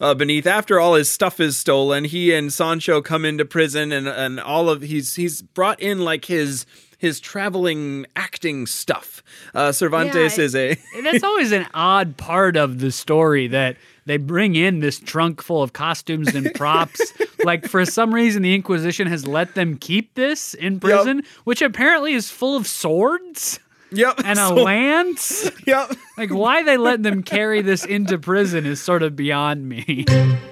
uh, beneath after all his stuff is stolen. He and Sancho come into prison, and and all of he's he's brought in like his his traveling acting stuff. Uh, Cervantes Yeah, is a That's always an odd part of the story that they bring in this trunk full of costumes and props. like for some reason, the Inquisition has let them keep this in prison, which apparently is full of swords yep and a so- lance. Yep. Like why they let them carry this into prison is sort of beyond me.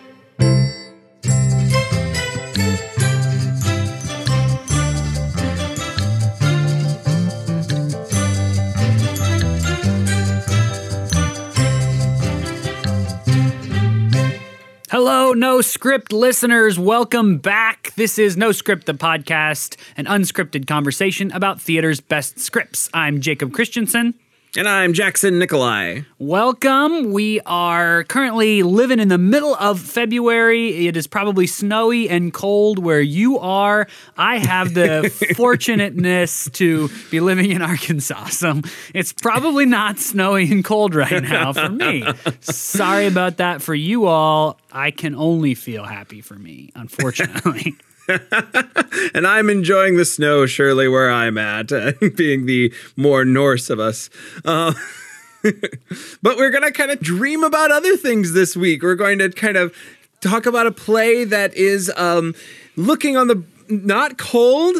Hello, No Script listeners. Welcome back. This is No Script, the podcast, an unscripted conversation about theater's best scripts. I'm Jacob Christensen. And I'm Jackson Nikolai. Welcome. We are currently living in the middle of February. It is probably snowy and cold where you are. I have the fortunateness to be living in Arkansas. So it's probably not snowy and cold right now for me. Sorry about that for you all. I can only feel happy for me, unfortunately. And I'm enjoying the snow, surely, where I'm at, being the more Norse of us. Uh, but we're going to kind of dream about other things this week. We're going to kind of talk about a play that is um, looking on the not cold.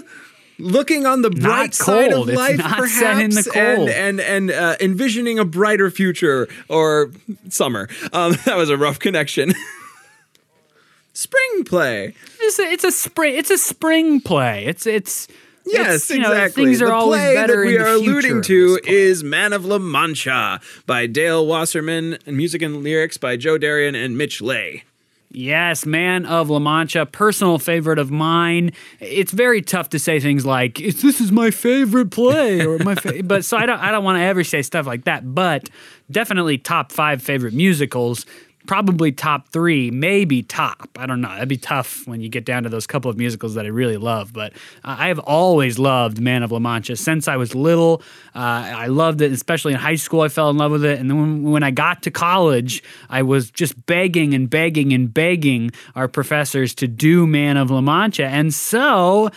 Looking on the bright side of It's life, perhaps, set in the cold. and and, and uh, envisioning a brighter future or summer. Um, that was a rough connection. Spring play. It's a, it's a spring. It's a spring play. It's it's Yes, it's, you know, exactly. things are the always play better that we are alluding to is Man of La Mancha by Dale Wasserman, and music and lyrics by Joe Darion and Mitch Leigh. Yes, Man of La Mancha, personal favorite of mine. It's very tough to say things like "This is my favorite play," or my, fa-, but so I don't I don't want to ever say stuff like that. But definitely top five favorite musicals. Probably top three, maybe top. I don't know. That'd be tough when you get down to those couple of musicals that I really love. But uh, I have always loved Man of La Mancha since I was little. Uh, I loved it, especially in high school. I fell in love with it, and then when, when I got to college, I was just begging and begging and begging our professors to do Man of La Mancha, and so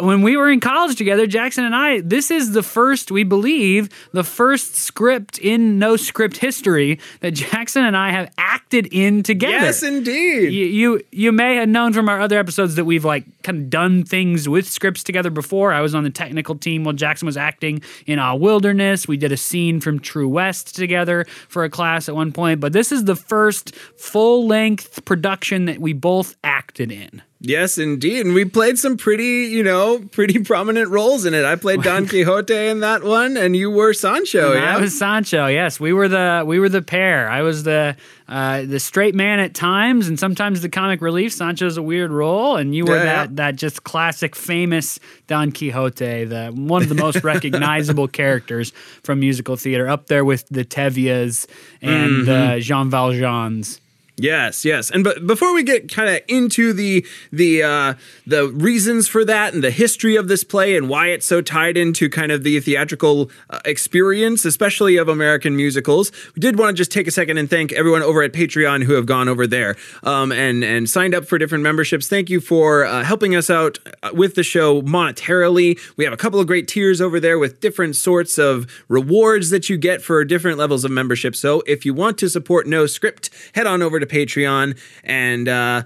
when we were in college together, Jackson and I, this is the first, we believe, the first script in no script history that Jackson and I have acted in together. Yes, indeed. You, you you may have known from our other episodes that we've like kind of done things with scripts together before. I was on the technical team while Jackson was acting in Our Wilderness. We did a scene from True West together for a class at one point, but this is the first full length production that we both acted in. Yes, indeed. And we played some pretty, you know, pretty prominent roles in it. I played Don Quixote in that one, and you were Sancho. And yeah. I was Sancho. Yes, we were the we were the pair. I was the uh, the straight man at times, and sometimes the comic relief. Sancho's a weird role, and you were Yeah, that yeah. that just classic, famous Don Quixote, the one of the most recognizable characters from musical theater, up there with the Tevyes and Mm-hmm. uh, Jean Valjean's. Yes, yes. And but before we get kind of into the the uh the reasons for that and the history of this play and why it's so tied into kind of the theatrical uh, experience, especially of American musicals, we did want to just take a second and thank everyone over at Patreon who have gone over there um, and and signed up for different memberships. Thank you for uh, helping us out uh, with the show monetarily. We have a couple of great tiers over there with different sorts of rewards that you get for different levels of membership. So if you want to support No Script, head on over to Patreon and uh,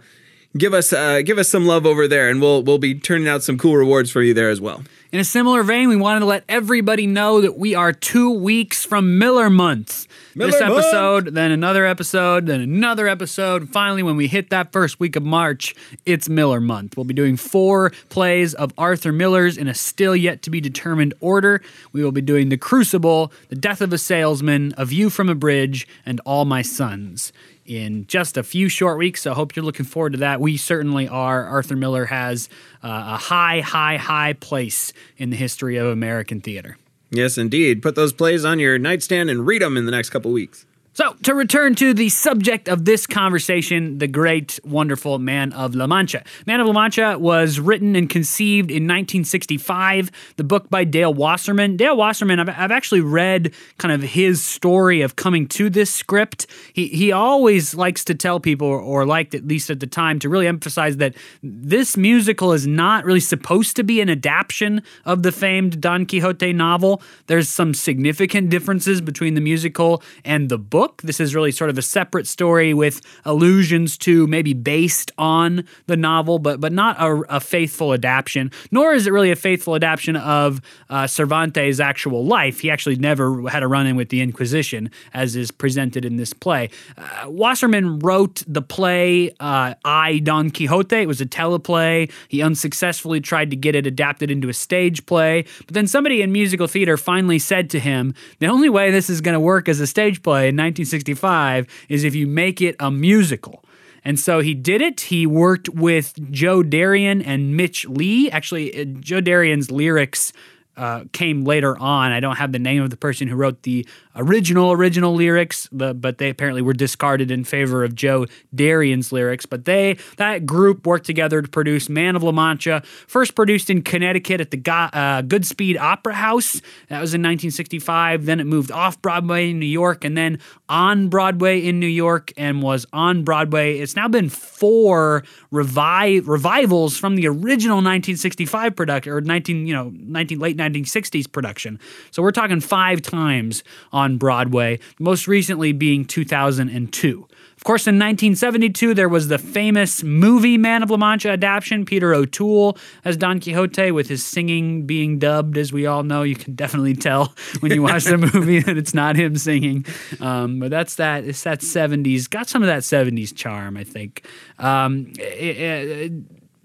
give us uh, give us some love over there, and we'll we'll be turning out some cool rewards for you there as well. In a similar vein, we wanted to let everybody know that we are two weeks from Miller Month. This Month! episode, then another episode, then another episode. Finally, when we hit that first week of March, it's Miller Month. We'll be doing four plays of Arthur Miller's in a still yet to be determined order. We will be doing The Crucible, The Death of a Salesman, A View from a Bridge, and All My Sons in just a few short weeks. So I hope you're looking forward to that. We certainly are. Arthur Miller has uh, a high, high, high place in the history of American theater. Yes, indeed. Put those plays on your nightstand and read them in the next couple weeks. So, to return to the subject of this conversation, the great, wonderful Man of La Mancha. Man of La Mancha was written and conceived in 1965, the book by Dale Wasserman. Dale Wasserman, I've, I've actually read kind of his story of coming to this script. He, he always likes to tell people, or liked at least at the time, to really emphasize that this musical is not really supposed to be an adaptation of the famed Don Quixote novel. There's some significant differences between the musical and the book book. This is really sort of a separate story with allusions to maybe based on the novel, but but not a, a faithful adaptation. Nor is it really a faithful adaptation of uh, Cervantes' actual life. He actually never had a run-in with the Inquisition, as is presented in this play. Uh, Wasserman wrote the play uh, I Don Quixote. It was a teleplay. He unsuccessfully tried to get it adapted into a stage play, but then somebody in musical theater finally said to him, "The only way this is going to work as a stage play in 1965 is if you make it a musical. And so he did it. He worked with Joe Darion and Mitch Leigh. Actually, uh, Joe Darion's lyrics uh, came later on. I don't have the name of the person who wrote the original original lyrics, but they apparently were discarded in favor of Joe Darion's lyrics. But they that group worked together to produce Man of La Mancha, first produced in Connecticut at the Go- uh, Goodspeed Opera House. That was in 1965. Then it moved off Broadway in New York, and then on Broadway in New York, and was on Broadway. It's now been four revivals from the original 1965 production or 19 you know 19 late 1960s production. So we're talking five times on on Broadway, most recently being 2002. Of course, in 1972, there was the famous movie Man of La Mancha adaptation, Peter O'Toole as Don Quixote, with his singing being dubbed, as we all know. You can definitely tell when you watch the movie that it's not him singing. Um, but that's that. It's that 70s, got some of that 70s charm, I think. Um, it, it,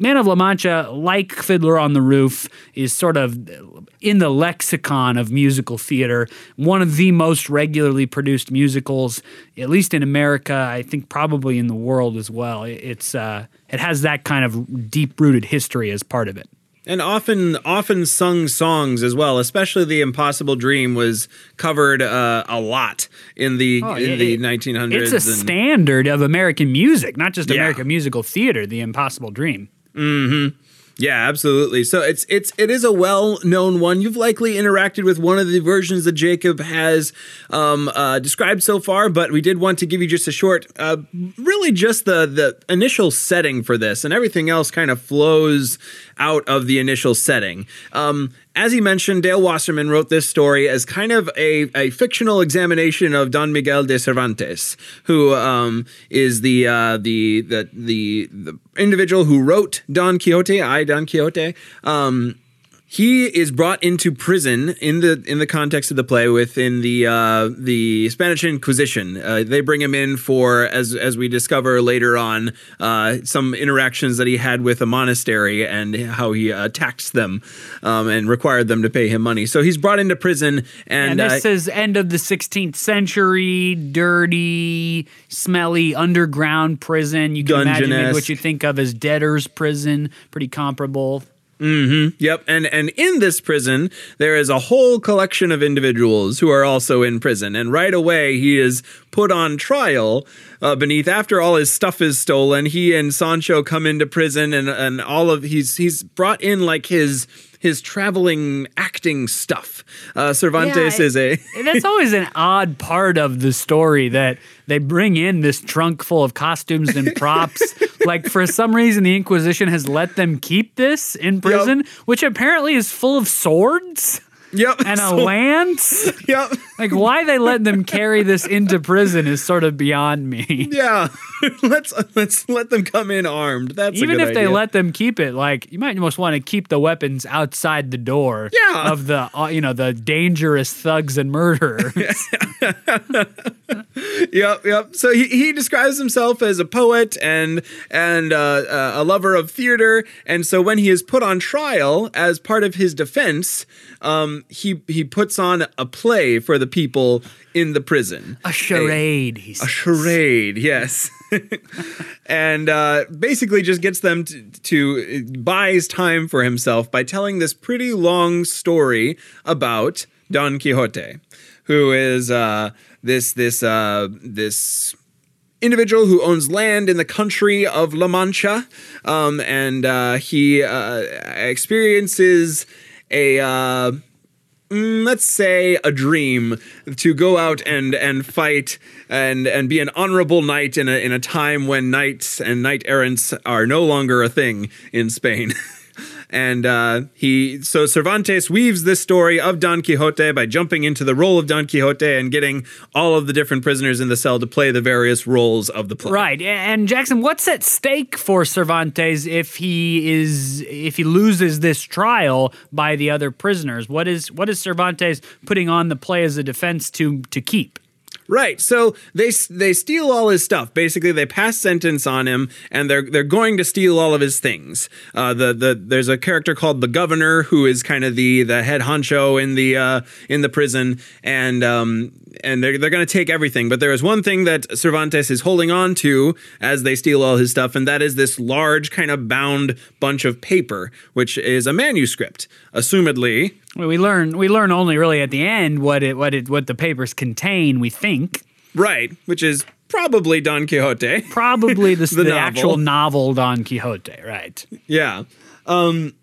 Man of La Mancha, like Fiddler on the Roof, is sort of in the lexicon of musical theater, one of the most regularly produced musicals, at least in America, I think probably in the world as well. It's uh, it has that kind of deep rooted history as part of it and often often sung songs as well especially the impossible dream was covered uh, a lot in the oh, in it, the 1900s it's a and, standard of american music not just yeah. american musical theater the impossible dream Mm-hmm. Yeah, absolutely. So it's it's it is a well-known one. You've likely interacted with one of the versions that Jacob has um, uh, described so far, but we did want to give you just a short, uh, really just the the initial setting for this, and everything else kind of flows out of the initial setting. Um, as he mentioned, Dale Wasserman wrote this story as kind of a, a fictional examination of Don Miguel de Cervantes, who um, is the, uh, the, the the the individual who wrote Don Quixote, I Don Quixote. Um, he is brought into prison in the in the context of the play within the uh, the Spanish Inquisition. Uh, they bring him in for as as we discover later on uh, some interactions that he had with a monastery and how he taxed them um, and required them to pay him money. So he's brought into prison, and, and this uh, is end of the 16th century, dirty, smelly underground prison. You can imagine what you think of as debtor's prison, pretty comparable. Mm-hmm. Yep. And and in this prison, there is a whole collection of individuals who are also in prison. And right away, he is put on trial uh, beneath. After all his stuff is stolen, he and Sancho come into prison, and and all of he's he's brought in like his his traveling stuff. Uh, Cervantes yeah, is a. that's always an odd part of the story that they bring in this trunk full of costumes and props. like for some reason, the Inquisition has let them keep this in prison, yep. which apparently is full of swords. Yep. And a so, lance. Yep. Like why they let them carry this into prison is sort of beyond me. Yeah. let's let's let them come in armed. That's even if idea. they let them keep it. Like you might almost want to keep the weapons outside the door. Yeah. Of the uh, you know the dangerous thugs and murderers. yep. Yep. So he, he describes himself as a poet and and uh, uh, a lover of theater. And so when he is put on trial as part of his defense, um, he he puts on a play for the people in the prison. A charade. A, a charade. Yes. and uh, basically just gets them to, to buys time for himself by telling this pretty long story about Don Quixote, who is uh, this this uh, this individual who owns land in the country of La Mancha, um, and uh, he uh, experiences a. Uh, mm, let's say a dream to go out and and fight and and be an honorable knight in a in a time when knights and knight errants are no longer a thing in Spain. and uh, he so Cervantes weaves this story of Don Quixote by jumping into the role of Don Quixote and getting all of the different prisoners in the cell to play the various roles of the play. Right. And Jackson, what's at stake for Cervantes if he is if he loses this trial by the other prisoners? What is what is Cervantes putting on the play as a defense to to keep? Right. So they they steal all his stuff. Basically, they pass sentence on him, and they're they're going to steal all of his things. Uh, the the there's a character called the governor who is kind of the the head honcho in the uh, in the prison, and um, and they're, they're going to take everything. But there is one thing that Cervantes is holding on to as they steal all his stuff, and that is this large, kind of bound bunch of paper, which is a manuscript, assumedly. Well, we learn we learn only really at the end what it what it what the papers contain. We think right, which is probably Don Quixote, probably the, the, the novel. actual novel Don Quixote, right? Yeah. Um,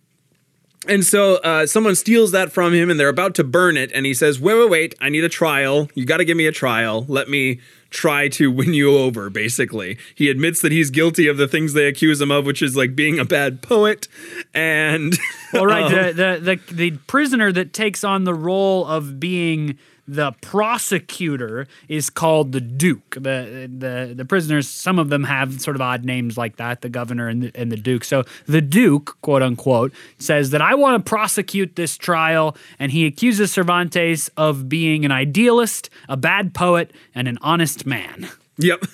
and so uh, someone steals that from him and they're about to burn it. And he says, Wait, wait, wait, I need a trial. You got to give me a trial. Let me try to win you over, basically. He admits that he's guilty of the things they accuse him of, which is like being a bad poet. And. well, right. Um, the, the, the, the prisoner that takes on the role of being the prosecutor is called the Duke. The, the the prisoners, some of them have sort of odd names like that, the governor and the, and the Duke. So the Duke, quote unquote, says that I want to prosecute this trial, and he accuses Cervantes of being an idealist, a bad poet, and an honest man. Yep.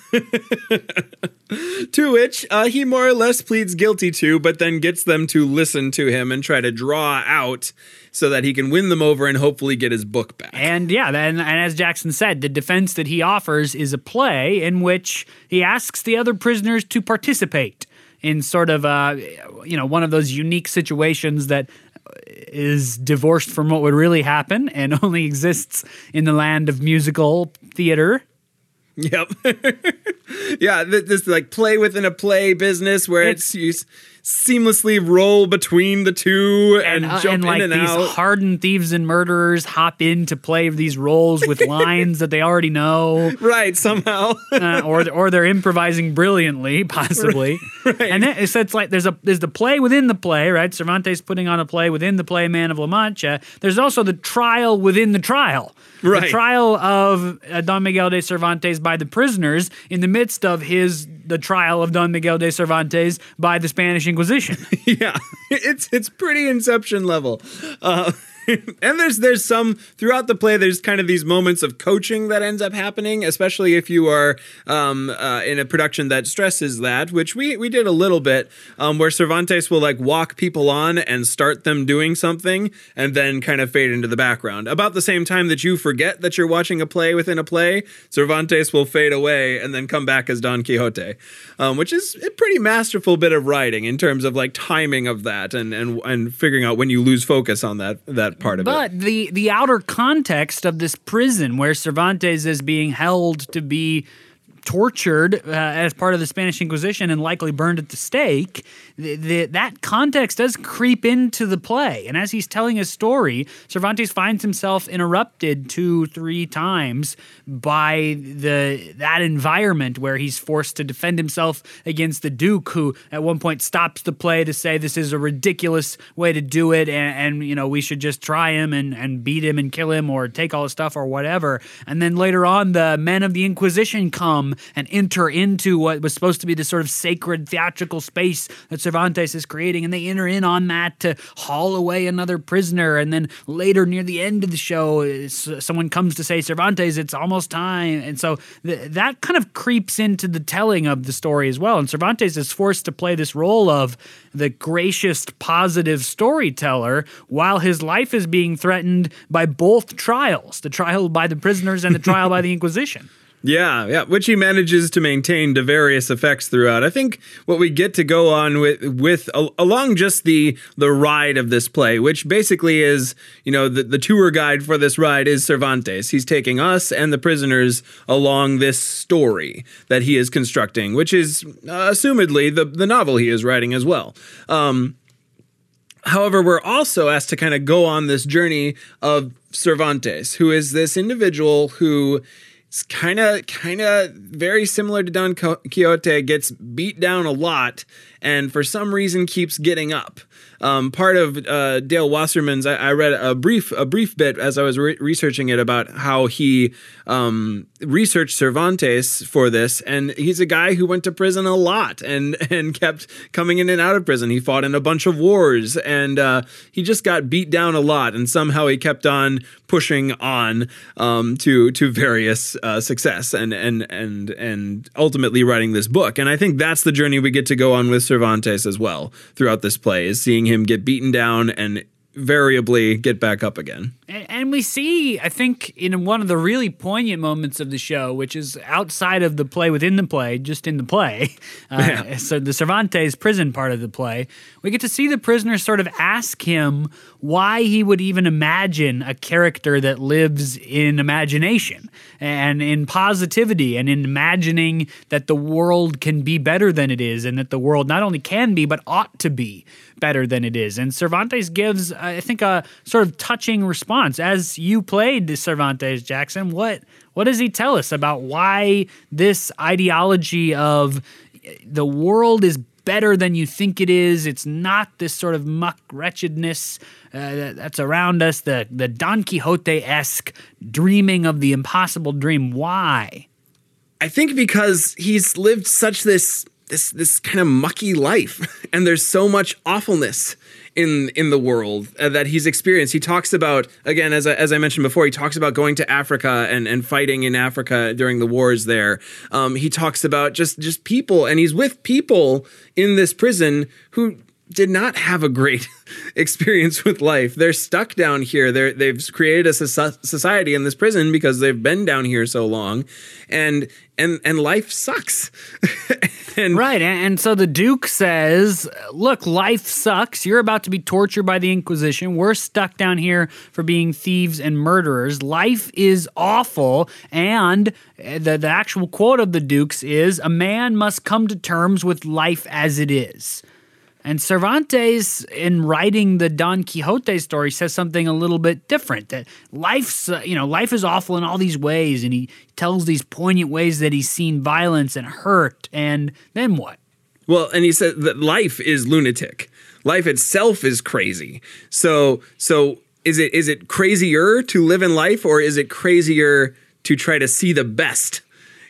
to which uh, he more or less pleads guilty to, but then gets them to listen to him and try to draw out so that he can win them over and hopefully get his book back. And yeah, then and as Jackson said, the defense that he offers is a play in which he asks the other prisoners to participate in sort of uh, you know one of those unique situations that is divorced from what would really happen and only exists in the land of musical theater Yep. yeah, this like play within a play business where it's, it's you seamlessly roll between the two and, and uh, jump and, like, in and these out. Hardened thieves and murderers hop in to play these roles with lines that they already know. Right, somehow. uh, or or they're improvising brilliantly, possibly. Right. And then so it's like there's a there's the play within the play, right? Cervantes putting on a play within the play Man of La Mancha. There's also the trial within the trial. Right. The trial of uh, Don Miguel de Cervantes by the prisoners in the midst of his the trial of Don Miguel de Cervantes by the Spanish Inquisition. yeah, it's it's pretty Inception level. Uh, and there's there's some throughout the play. There's kind of these moments of coaching that ends up happening, especially if you are um, uh, in a production that stresses that, which we we did a little bit, um, where Cervantes will like walk people on and start them doing something, and then kind of fade into the background. About the same time that you forget that you're watching a play within a play, Cervantes will fade away and then come back as Don Quixote, um, which is a pretty masterful bit of writing in terms of like timing of that and and and figuring out when you lose focus on that that that part of but it. But the the outer context of this prison where Cervantes is being held to be tortured uh, as part of the Spanish Inquisition and likely burned at the stake, the, the, that context does creep into the play. And as he's telling his story, Cervantes finds himself interrupted two, three times by the that environment where he's forced to defend himself against the Duke, who at one point stops the play to say this is a ridiculous way to do it, and, and you know we should just try him and, and beat him and kill him or take all his stuff or whatever. And then later on, the men of the Inquisition come and enter into what was supposed to be this sort of sacred theatrical space that Cervantes is creating. And they enter in on that to haul away another prisoner. And then later, near the end of the show, someone comes to say, Cervantes, it's almost time. And so th- that kind of creeps into the telling of the story as well. And Cervantes is forced to play this role of the gracious, positive storyteller while his life is being threatened by both trials the trial by the prisoners and the trial by the Inquisition. Yeah, yeah, which he manages to maintain to various effects throughout. I think what we get to go on with with along just the the ride of this play, which basically is, you know, the, the tour guide for this ride is Cervantes. He's taking us and the prisoners along this story that he is constructing, which is uh, assumedly the the novel he is writing as well. Um, However, we're also asked to kind of go on this journey of Cervantes, who is this individual who is kind of kind of very similar to Don Quixote, gets beat down a lot, and for some reason keeps getting up. Um, part of uh, Dale Wasserman's, I, I, read a brief a brief bit as I was re- researching it about how he um, researched Cervantes for this, and he's a guy who went to prison a lot and and kept coming in and out of prison. He fought in a bunch of wars, and uh, he just got beat down a lot, and somehow he kept on pushing on um, to to various uh, success and and and and ultimately writing this book. And I think that's the journey we get to go on with Cervantes as well throughout this play is seeing him get beaten down and variably get back up again. And, we see, I think, in one of the really poignant moments of the show, which is outside of the play within the play, just in the play. Uh, yeah. So the Cervantes prison part of the play, we get to see the prisoner sort of ask him why he would even imagine a character that lives in imagination and in positivity and in imagining that the world can be better than it is and that the world not only can be but ought to be better than it is. And Cervantes gives, I think, a sort of touching response. As you played Cervantes, Jackson, what what does he tell us about why this ideology of the world is better than you think it is. It's not this sort of muck wretchedness uh, that's around us, the, the Don Quixote esque dreaming of the impossible dream. Why? I think because he's lived such this this this kind of mucky life and there's so much awfulness in in the world uh, that he's experienced. He talks about again as I, as I mentioned before he talks about going to Africa and and fighting in Africa during the wars there. Um, he talks about just just people and he's with people in this prison who did not have a great experience with life. They're stuck down here. They're, they've created a society in this prison because they've been down here so long, and and and life sucks. and right, and so the Duke says, "Look, life sucks. You're about to be tortured by the Inquisition. We're stuck down here for being thieves and murderers. Life is awful." And uh, the, the actual quote of the Dukes is, "A man must come to terms with life as it is." And Cervantes, in writing the Don Quixote story, says something a little bit different. That life's, uh, you know, life is awful in all these ways, and he tells these poignant ways that he's seen violence and hurt. And then what? Well, and he said that life is lunatic. Life itself is crazy. So, so is it is it crazier to live in life, or is it crazier to try to see the best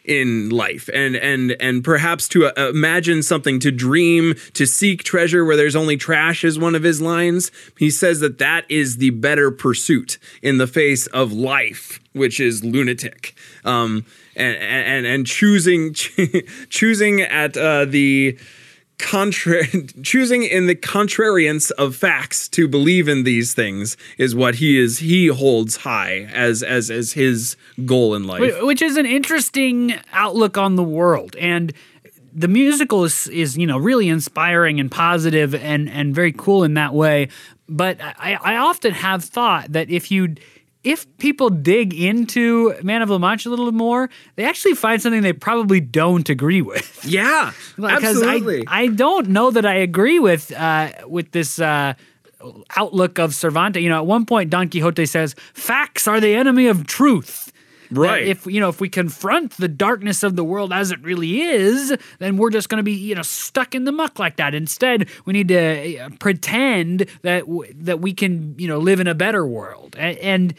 in life. And and and perhaps to uh, imagine something to dream to seek treasure where there's only trash is one of his lines. He says that that is the better pursuit in the face of life which is lunatic. Um, and and and choosing choosing at uh, the contra- choosing in the contrariance of facts to believe in these things is what he is he holds high as as as his goal in life. Which is an interesting outlook on the world. And the musical is is you know really inspiring and positive and and very cool in that way. But I, I often have thought that if you if people dig into Man of La Mancha a little more, they actually find something they probably don't agree with. Yeah, absolutely. I, I don't know that I agree with uh, with this. Uh, outlook of Cervantes. You know, at one point Don Quixote says, "Facts are the enemy of truth." Right. if you know if we confront the darkness of the world as it really is, then we're just going to be you know stuck in the muck like that. Instead, we need to uh, pretend that w- that we can you know live in a better world. And, and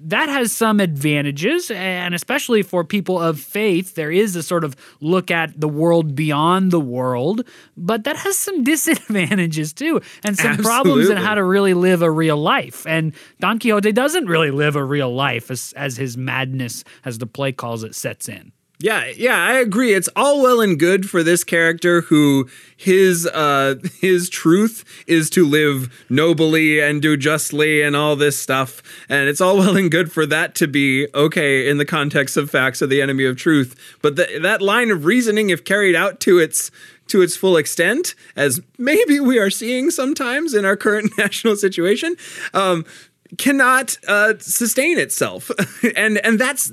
that has some advantages, and especially for people of faith, there is a sort of look at the world beyond the world, but that has some disadvantages too, and some Absolutely. problems in how to really live a real life. And Don Quixote doesn't really live a real life as, as his madness, as the play calls it, sets in. Yeah, yeah, I agree. It's all well and good for this character who his uh his truth is to live nobly and do justly and all this stuff. And it's all well and good for that to be okay in the context of facts are the enemy of truth. But th- that line of reasoning if carried out to its to its full extent, as maybe we are seeing sometimes in our current national situation, um, cannot uh, sustain itself, and and that's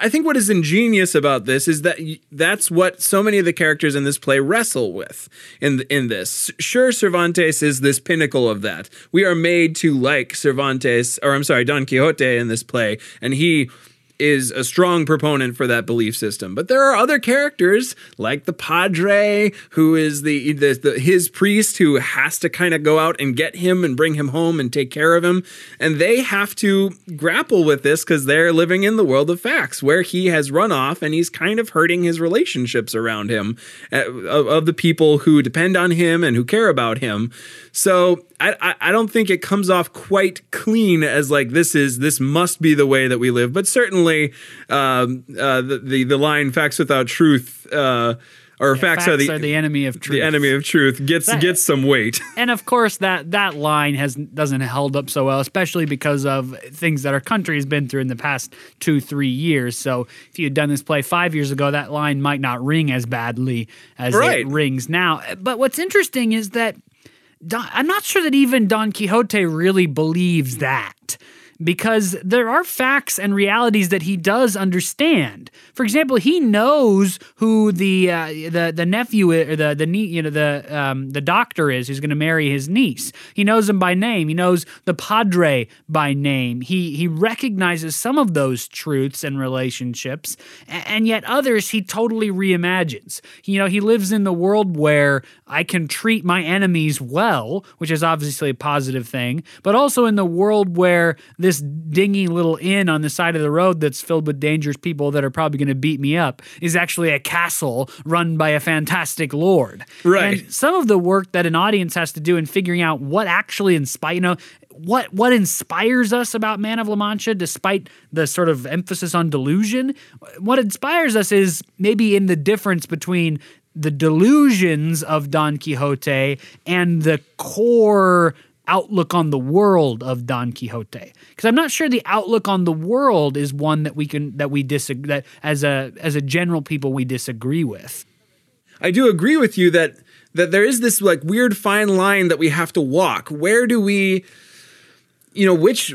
I think what is ingenious about this is that that's what so many of the characters in this play wrestle with. In in this, sure, Cervantes is this pinnacle of that. We are made to like Cervantes, or I'm sorry, Don Quixote in this play, and he is a strong proponent for that belief system. But there are other characters like the Padre, who is the, the, the his priest who has to kind of go out and get him and bring him home and take care of him, and they have to grapple with this because they're living in the world of facts where he has run off and he's kind of hurting his relationships around him uh, of, of the people who depend on him and who care about him. So I, I don't think it comes off quite clean as like this is this must be the way that we live, but certainly um, uh, the, the the line "facts without truth." Uh, or Yeah, facts, are, the, are the enemy of truth. the enemy of truth gets That- gets some weight. and of course that that line has doesn't held up so well, especially because of things that our country has been through in the past two three years. So if you had done this play five years ago, that line might not ring as badly as Right. it rings now. But what's interesting is that Don, I'm not sure that even Don Quixote really believes that. Because there are facts and realities that he does understand. For example, he knows who the uh, the the nephew or the the you know the um, the doctor is who's going to marry his niece. He knows him by name. He knows the padre by name. He he recognizes some of those truths and relationships, a- and yet others he totally reimagines. You know, he lives in the world where I can treat my enemies well, which is obviously a positive thing, but also in the world where this dingy little inn on the side of the road that's filled with dangerous people that are probably going to beat me up is actually a castle run by a fantastic lord. Right. And some of the work that an audience has to do in figuring out what actually inspire, you know, what what inspires us about Man of La Mancha, despite the sort of emphasis on delusion, what inspires us is maybe in the difference between the delusions of Don Quixote and the core outlook on the world of Don Quixote because I'm not sure the outlook on the world is one that we can that we disagree that as a as a general people we disagree with. I do agree with you that that there is this like weird fine line that we have to walk. Where do we, you know, which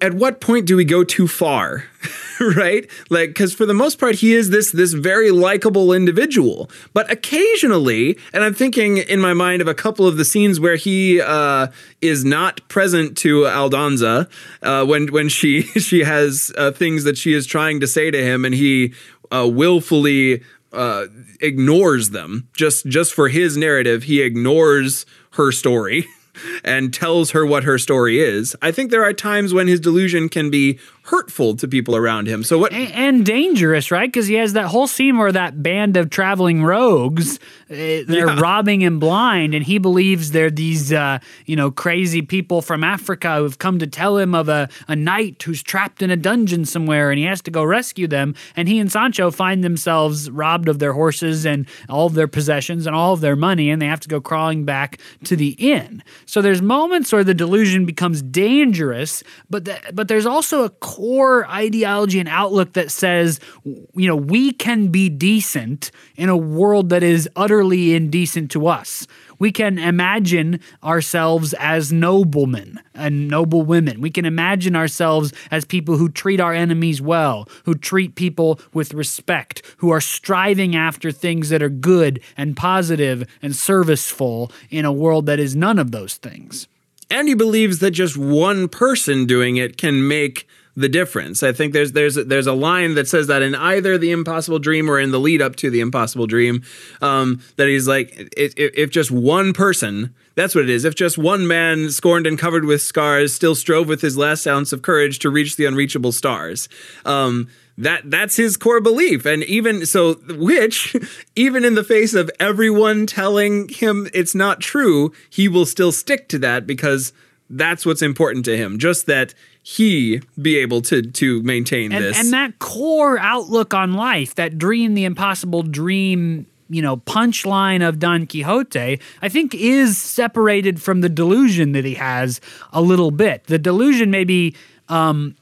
at what point do we go too far, right? Like, because for the most part, he is this this very likable individual, but occasionally, and I'm thinking in my mind of a couple of the scenes where he uh, is not present to Aldonza uh, when when she she has uh, things that she is trying to say to him, and he uh, willfully uh, ignores them just just for his narrative. He ignores her story and tells her what her story is. I think there are times when his delusion can be hurtful to people around him. So what? A- and dangerous, right? Because he has that whole scene where that band of traveling rogues uh, they're Yeah. robbing him blind, and he believes they're these uh, you know crazy people from Africa who've come to tell him of a, a knight who's trapped in a dungeon somewhere, and he has to go rescue them. And he and Sancho find themselves robbed of their horses and all of their possessions and all of their money, and they have to go crawling back to the inn. So there's moments where the delusion becomes dangerous, but th- but there's also a core ideology and outlook that says, you know, we can be decent in a world that is utterly indecent to us. We can imagine ourselves as noblemen and noble women. We can imagine ourselves as people who treat our enemies well, who treat people with respect, who are striving after things that are good and positive and serviceful in a world that is none of those things. and he believes that just one person doing it can make the difference. I think there's there's there's a line that says that in either the Impossible Dream or in the lead up to the Impossible Dream, um, that he's like, if, if just one person, that's what it is. If just one man, scorned and covered with scars, still strove with his last ounce of courage to reach the unreachable stars. Um, that that's his core belief and even so which even in the face of everyone telling him it's not true he will still stick to that because that's what's important to him just that he be able to to maintain and, this? and that core outlook on life, that dream, the impossible dream, you know, punchline of Don Quixote, I think is separated from the delusion that he has a little bit. The delusion maybe um,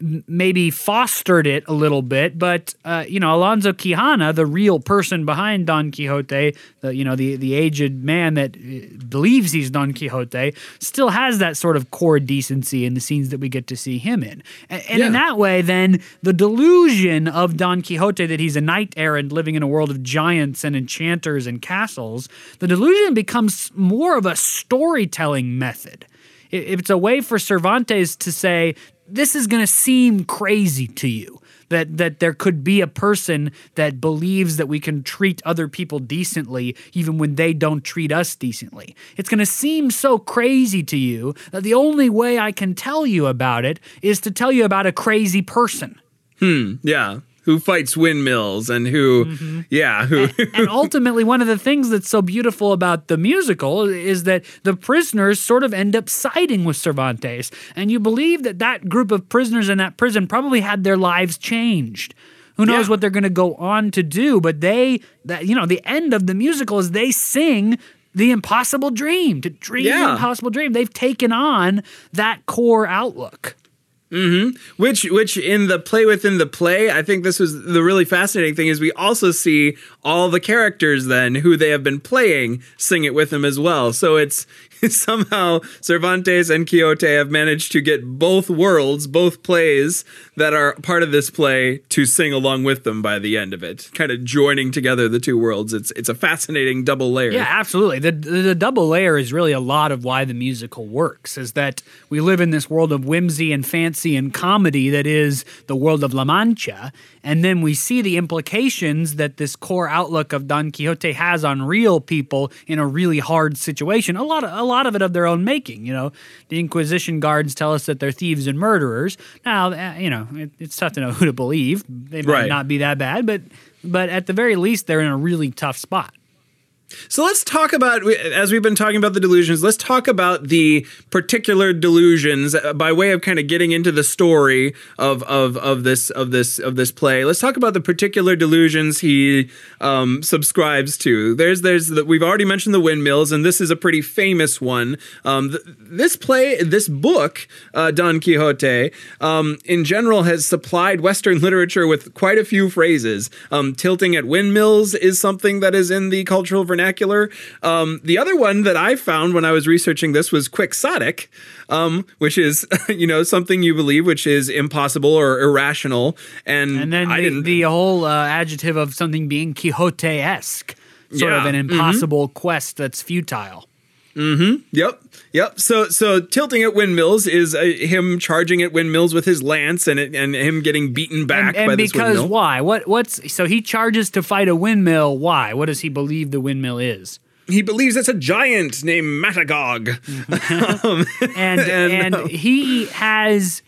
maybe fostered it a little bit, but uh, you know, Alonso Quijana, the real person behind Don Quixote, the you know the the aged man that uh, believes he's Don Quixote, still has that sort of core decency in the scenes that we get to see him in, and, and Yeah. in that way, then the delusion of Don Quixote that he's a knight errant living in a world of giants and enchanters and castles, the delusion becomes more of a storytelling method. It- It's a way for Cervantes to say, this is going to seem crazy to you. That, that there could be a person that believes that we can treat other people decently even when they don't treat us decently. It's going to seem so crazy to you that the only way I can tell you about it is to tell you about a crazy person. Hmm, yeah, who fights windmills and who, Mm-hmm. yeah, who. and ultimately, one of the things that's so beautiful about the musical is that the prisoners sort of end up siding with Cervantes. And you believe that that group of prisoners in that prison probably had their lives changed. Who knows Yeah. what they're going to go on to do? But they, that you know, the end of the musical is they sing the impossible dream to dream the impossible dream. They've taken on that core outlook. Mm-hmm. Which, which in the play within the play, I think this was the really fascinating thing is we also see all the characters then who they have been playing sing it with them as well. So it's somehow Cervantes and Quixote have managed to get both worlds, both plays that are part of this play to sing along with them by the end of it, kind of joining together the two worlds. It's it's a fascinating double layer. Yeah, absolutely. The, the the double layer is really a lot of why the musical works. Is that we live in this world of whimsy and fancy and comedy that is the world of La Mancha, and then we see the implications that this core outlook of Don Quixote has on real people in a really hard situation. A lot of a lot of it of their own making. You know, the Inquisition guards tell us that they're thieves and murderers. Now, uh, you know, it, it's tough to know who to believe. They might Right. not be that bad, but but at the very least, they're in a really tough spot. So let's talk about, as we've been talking about the delusions, let's talk about the particular delusions by way of kind of getting into the story of of of this of this of this play. Let's talk about the particular delusions he um, subscribes to. There's there's the, we've already mentioned the windmills, and this is a pretty famous one. Um, th- this play, this book, uh, Don Quixote, um, in general has supplied Western literature with quite a few phrases. Um, tilting at windmills is something that is in the cultural vernacular. Um, the other one that I found when I was researching this was quixotic, um, which is you know something you believe, which is impossible or irrational. And, And then I the, didn't. the whole uh, adjective of something being Quixote esque, sort of Yeah. an Mhm. impossible quest that's futile. Yep, yep. So, so tilting at windmills is uh, him charging at windmills with his lance, and it, and him getting beaten back And, and because why? What what's so he charges to fight a windmill? Why? What does he believe the windmill is? He believes it's a giant named Matagog. And And, and he has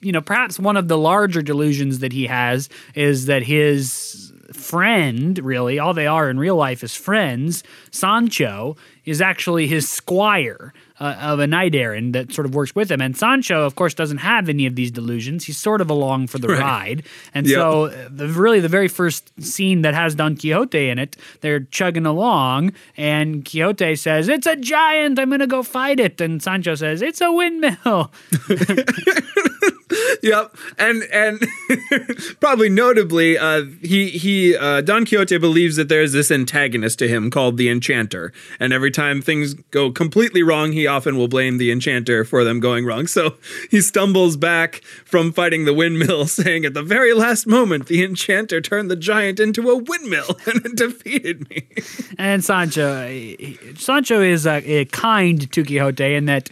you know, perhaps one of the larger delusions that he has is that his friend, really, all they are in real life is friends, Sancho, is actually his squire uh, of a knight errant that sort of works with him. And Sancho, of course, doesn't have any of these delusions. He's sort of along for the Right. ride. And Yep. so, uh, the, really, the very first scene that has Don Quixote in it, they're chugging along, and Quixote says, It's a giant. I'm going to go fight it. And Sancho says, It's a windmill. Yep, and and probably notably, uh, he he uh, Don Quixote believes that there's this antagonist to him called the Enchanter, and every time things go completely wrong, he often will blame the Enchanter for them going wrong. So he stumbles back from fighting the windmill, saying, "At the very last moment, the Enchanter turned the giant into a windmill and defeated me." And Sancho, Sancho is uh, uh, kind to Quixote in that,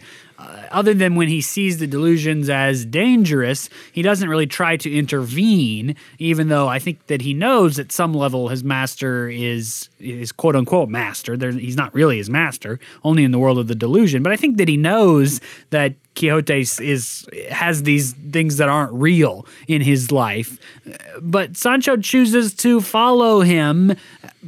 other than when he sees the delusions as dangerous, he doesn't really try to intervene. Even though I think that he knows at some level his master is is quote unquote master. There, he's not really his master, only in the world of the delusion. But I think that he knows that Quixote is, is has these things that aren't real in his life. But Sancho chooses to follow him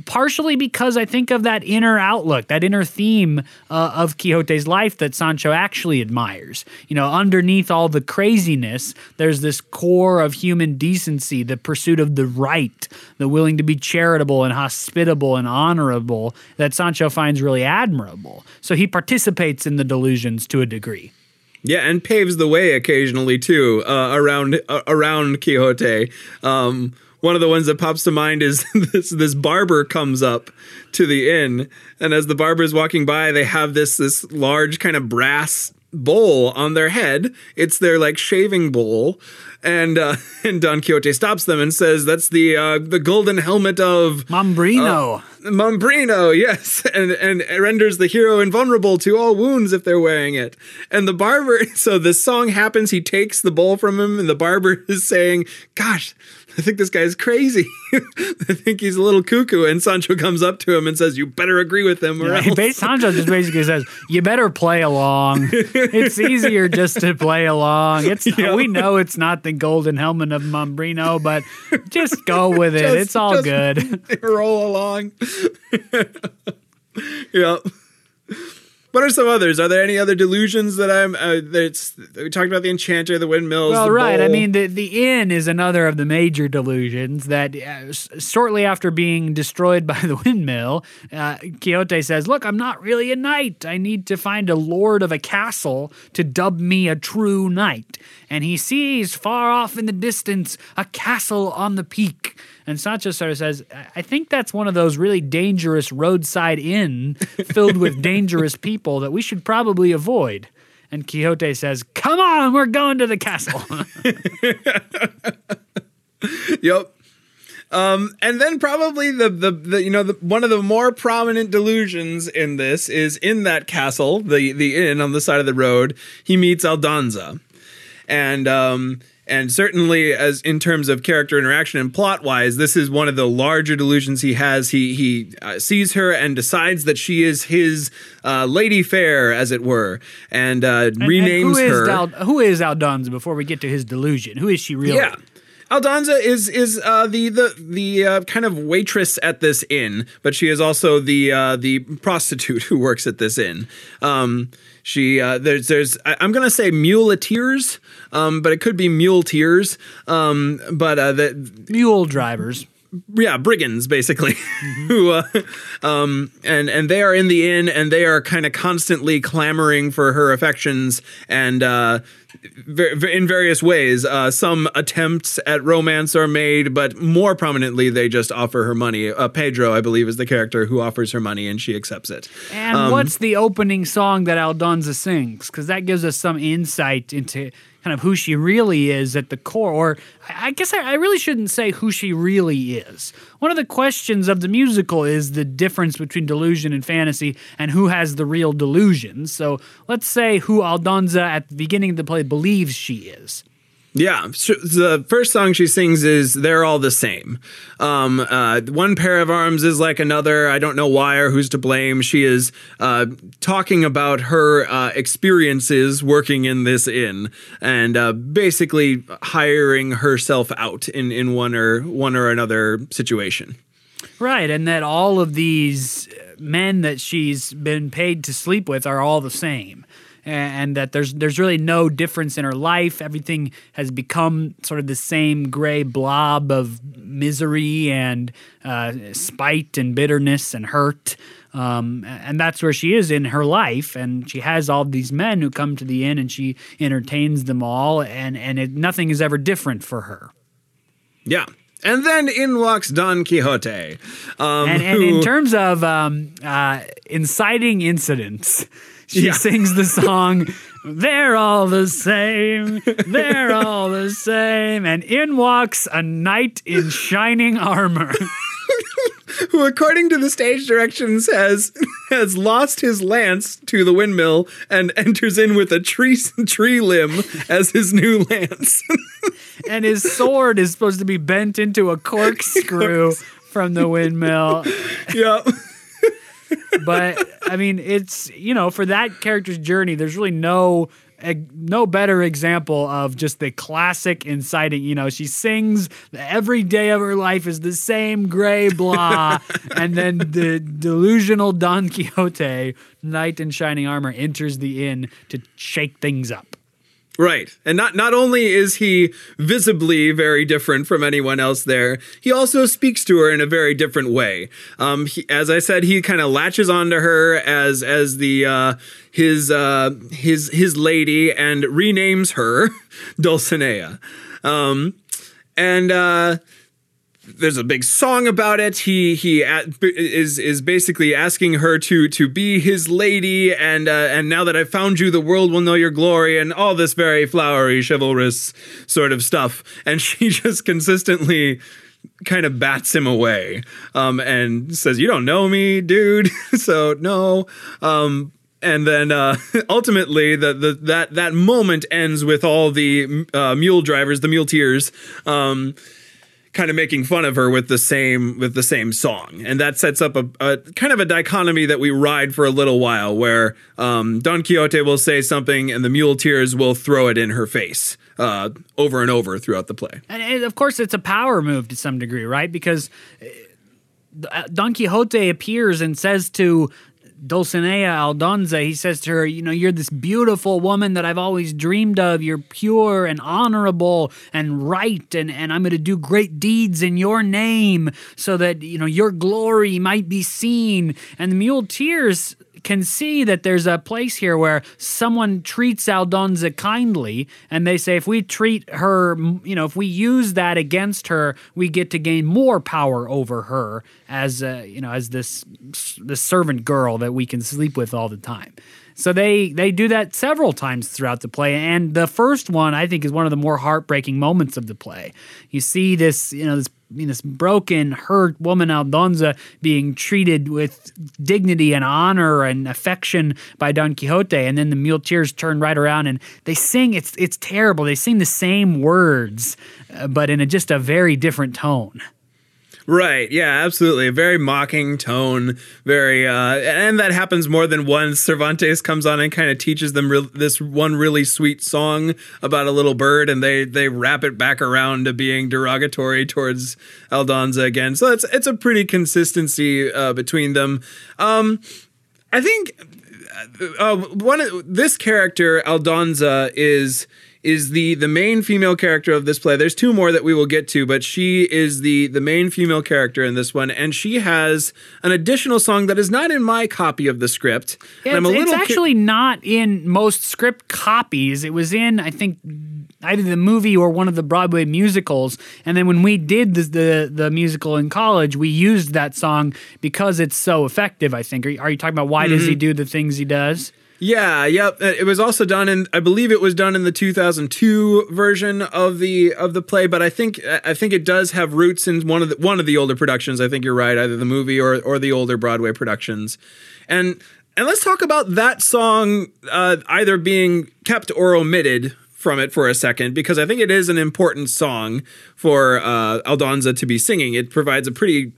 partially because I think of that inner outlook, that inner theme uh, of Quixote's life that Sancho actually actually admires. You know, underneath all the craziness, there's this core of human decency, the pursuit of the right, the willing to be charitable and hospitable and honorable that Sancho finds really admirable. So he participates in the delusions to a degree. Yeah, and paves the way occasionally too uh, around uh, around Quixote. Um, one of the ones that pops to mind is this this barber comes up to the inn, and as the barber is walking by, they have this this large kind of brass bowl on their head. It's their like shaving bowl, and uh, and Don Quixote stops them and says, "That's the uh, the golden helmet of Mambrino." Uh, Mambrino, yes, and and renders the hero invulnerable to all wounds if they're wearing it. And the barber, so this song happens. He takes the bowl from him, and the barber is saying, "Gosh, I think this guy's crazy. I think he's a little cuckoo. And Sancho comes up to him and says, You better agree with him. Or yeah, else. Sancho just basically says, You better play along. It's easier just to play along. It's yep. We know it's not the golden helmet of Mambrino, but just go with it. Just, it's all good. Roll along. yep. What are some others? Are there any other delusions that I'm? Uh, that's we talked about the enchanter, the windmills. Well, the right. Bowl. I mean, the the inn is another of the major delusions. That uh, shortly after being destroyed by the windmill, uh, Quixote says, "Look, I'm not really a knight. I need to find a lord of a castle to dub me a true knight." And he sees far off in the distance a castle on the peak. And Sancho says, I think that's one of those really dangerous roadside inn filled with dangerous people that we should probably avoid. And Quixote says, Come on, we're going to the castle. yep. Um, and then probably the, the, the you know the, one of the more prominent delusions in this is in that castle, the the inn on the side of the road. He meets Aldonza, and um, and certainly as in terms of character interaction and plot wise this is one of the larger delusions he has. He he uh, sees her and decides that she is his uh, lady fair as it were and, uh, and renames and who her. Al- who is aldonza before we get to his delusion? Who is she really? Yeah. Aldonza is is uh, the the the uh, kind of waitress at this inn, but she is also the uh, the prostitute who works at this inn. Um, she uh, there's there's I, am gonna say muleteers, um, but it could be muleteers. Um, but uh, the mule drivers yeah, brigands basically, mm-hmm. who, uh, um, and and they are in the inn, and they are kind of constantly clamoring for her affections, and uh, in various ways. Uh, some attempts at romance are made, but more prominently, they just offer her money. Uh, Pedro, I believe, is the character who offers her money, and she accepts it. And um, what's the opening song that Aldonza sings? Because that gives us some insight into kind of who she really is at the core. Or I guess I, I, really shouldn't say who she really is. One of the questions of the musical is the difference between delusion and fantasy and who has the real delusions. So let's say who Aldonza at the beginning of the play believes she is. Yeah, the first song she sings is "They're All the Same." Um, uh, one pair of arms is like another. I don't know why or who's to blame. She is uh, talking about her uh, experiences working in this inn and uh, basically hiring herself out in in one or one or another situation. Right, and that all of these men that she's been paid to sleep with are all the same and that there's there's really no difference in her life. Everything has become sort of the same gray blob of misery and uh, spite and bitterness and hurt. Um, and that's where she is in her life. And she has all these men who come to the inn and she entertains them all, and, and it, nothing is ever different for her. Yeah. And then in walks Don Quixote. Um, and, and who, in terms of um, uh, inciting incidents, she yeah. sings the song they're all the same they're all the same and in walks a knight in shining armor. Who according to the stage directions has has lost his lance to the windmill and enters in with a tree tree limb as his new lance. And his sword is supposed to be bent into a corkscrew from the windmill. Yep but I mean, it's you know, for that character's journey, there's really no no better example of just the classic inciting. You know, she sings every day of her life is the same gray blah, and then the delusional Don Quixote, knight in shining armor, enters the inn to shake things up. Right. And not not only is he visibly very different from anyone else there, he also speaks to her in a very different way. Um, he, as I said, he kind of latches onto her as as the uh, his uh, his his lady and renames her Dulcinea. Um, and uh, there's a big song about it. He he at, is is basically asking her to to be his lady, and uh, and now that I've found you, the world will know your glory, and all this very flowery, chivalrous sort of stuff. And she just consistently kind of bats him away um, and says, "You don't know me, dude." so no. Um, and then uh, ultimately, the, the that that moment ends with all the uh, mule drivers, the muleteers. Um, kind of making fun of her with the same with the same song, and that sets up a, a kind of a dichotomy that we ride for a little while, where um, Don Quixote will say something and the muleteers will throw it in her face uh, over and over throughout the play. And, of course, it's a power move to some degree, right? Because uh, Don Quixote appears and says to Dulcinea Aldonza, he says to her, You know, you're this beautiful woman that I've always dreamed of. You're pure and honorable and right, and, and I'm going to do great deeds in your name so that, you know, your glory might be seen. And the muleteers can see that there's a place here where someone treats Aldonza kindly, and they say if we treat her, you know, if we use that against her, we get to gain more power over her as, uh, you know, as this this servant girl that we can sleep with all the time. So they they do that several times throughout the play, and the first one I think is one of the more heartbreaking moments of the play. You see this, you know, this you know, this broken, hurt woman Aldonza being treated with dignity and honor and affection by Don Quixote, and then the muleteers turn right around and they sing. It's it's terrible. They sing the same words, uh, but in a, just a very different tone. Right. Yeah, absolutely. A very mocking tone. Very, uh, and that happens more than once. Cervantes comes on and kind of teaches them re- this one really sweet song about a little bird, and they they wrap it back around to being derogatory towards Aldonza again. So it's it's a pretty consistency uh, between them. Um, I think uh, one of, this character Aldonza is is the the main female character of this play. There's two more that we will get to, but she is the the main female character in this one, and she has an additional song that is not in my copy of the script. It's, it's actually ki- not in most script copies. It was in I think either the movie or one of the Broadway musicals. And then when we did the the, the musical in college, we used that song because it's so effective. I think. Are, are you talking about why mm-hmm. does he mm-hmm. do the things he does? Yeah, yep. It was also done in I believe it was done in the 2002 version of the of the play, but I think I think it does have roots in one of the one of the older productions. I think you're right, either the movie or or the older Broadway productions. And and let's talk about that song uh, either being kept or omitted from it for a second because I think it is an important song for uh, Aldonza to be singing. It provides a pretty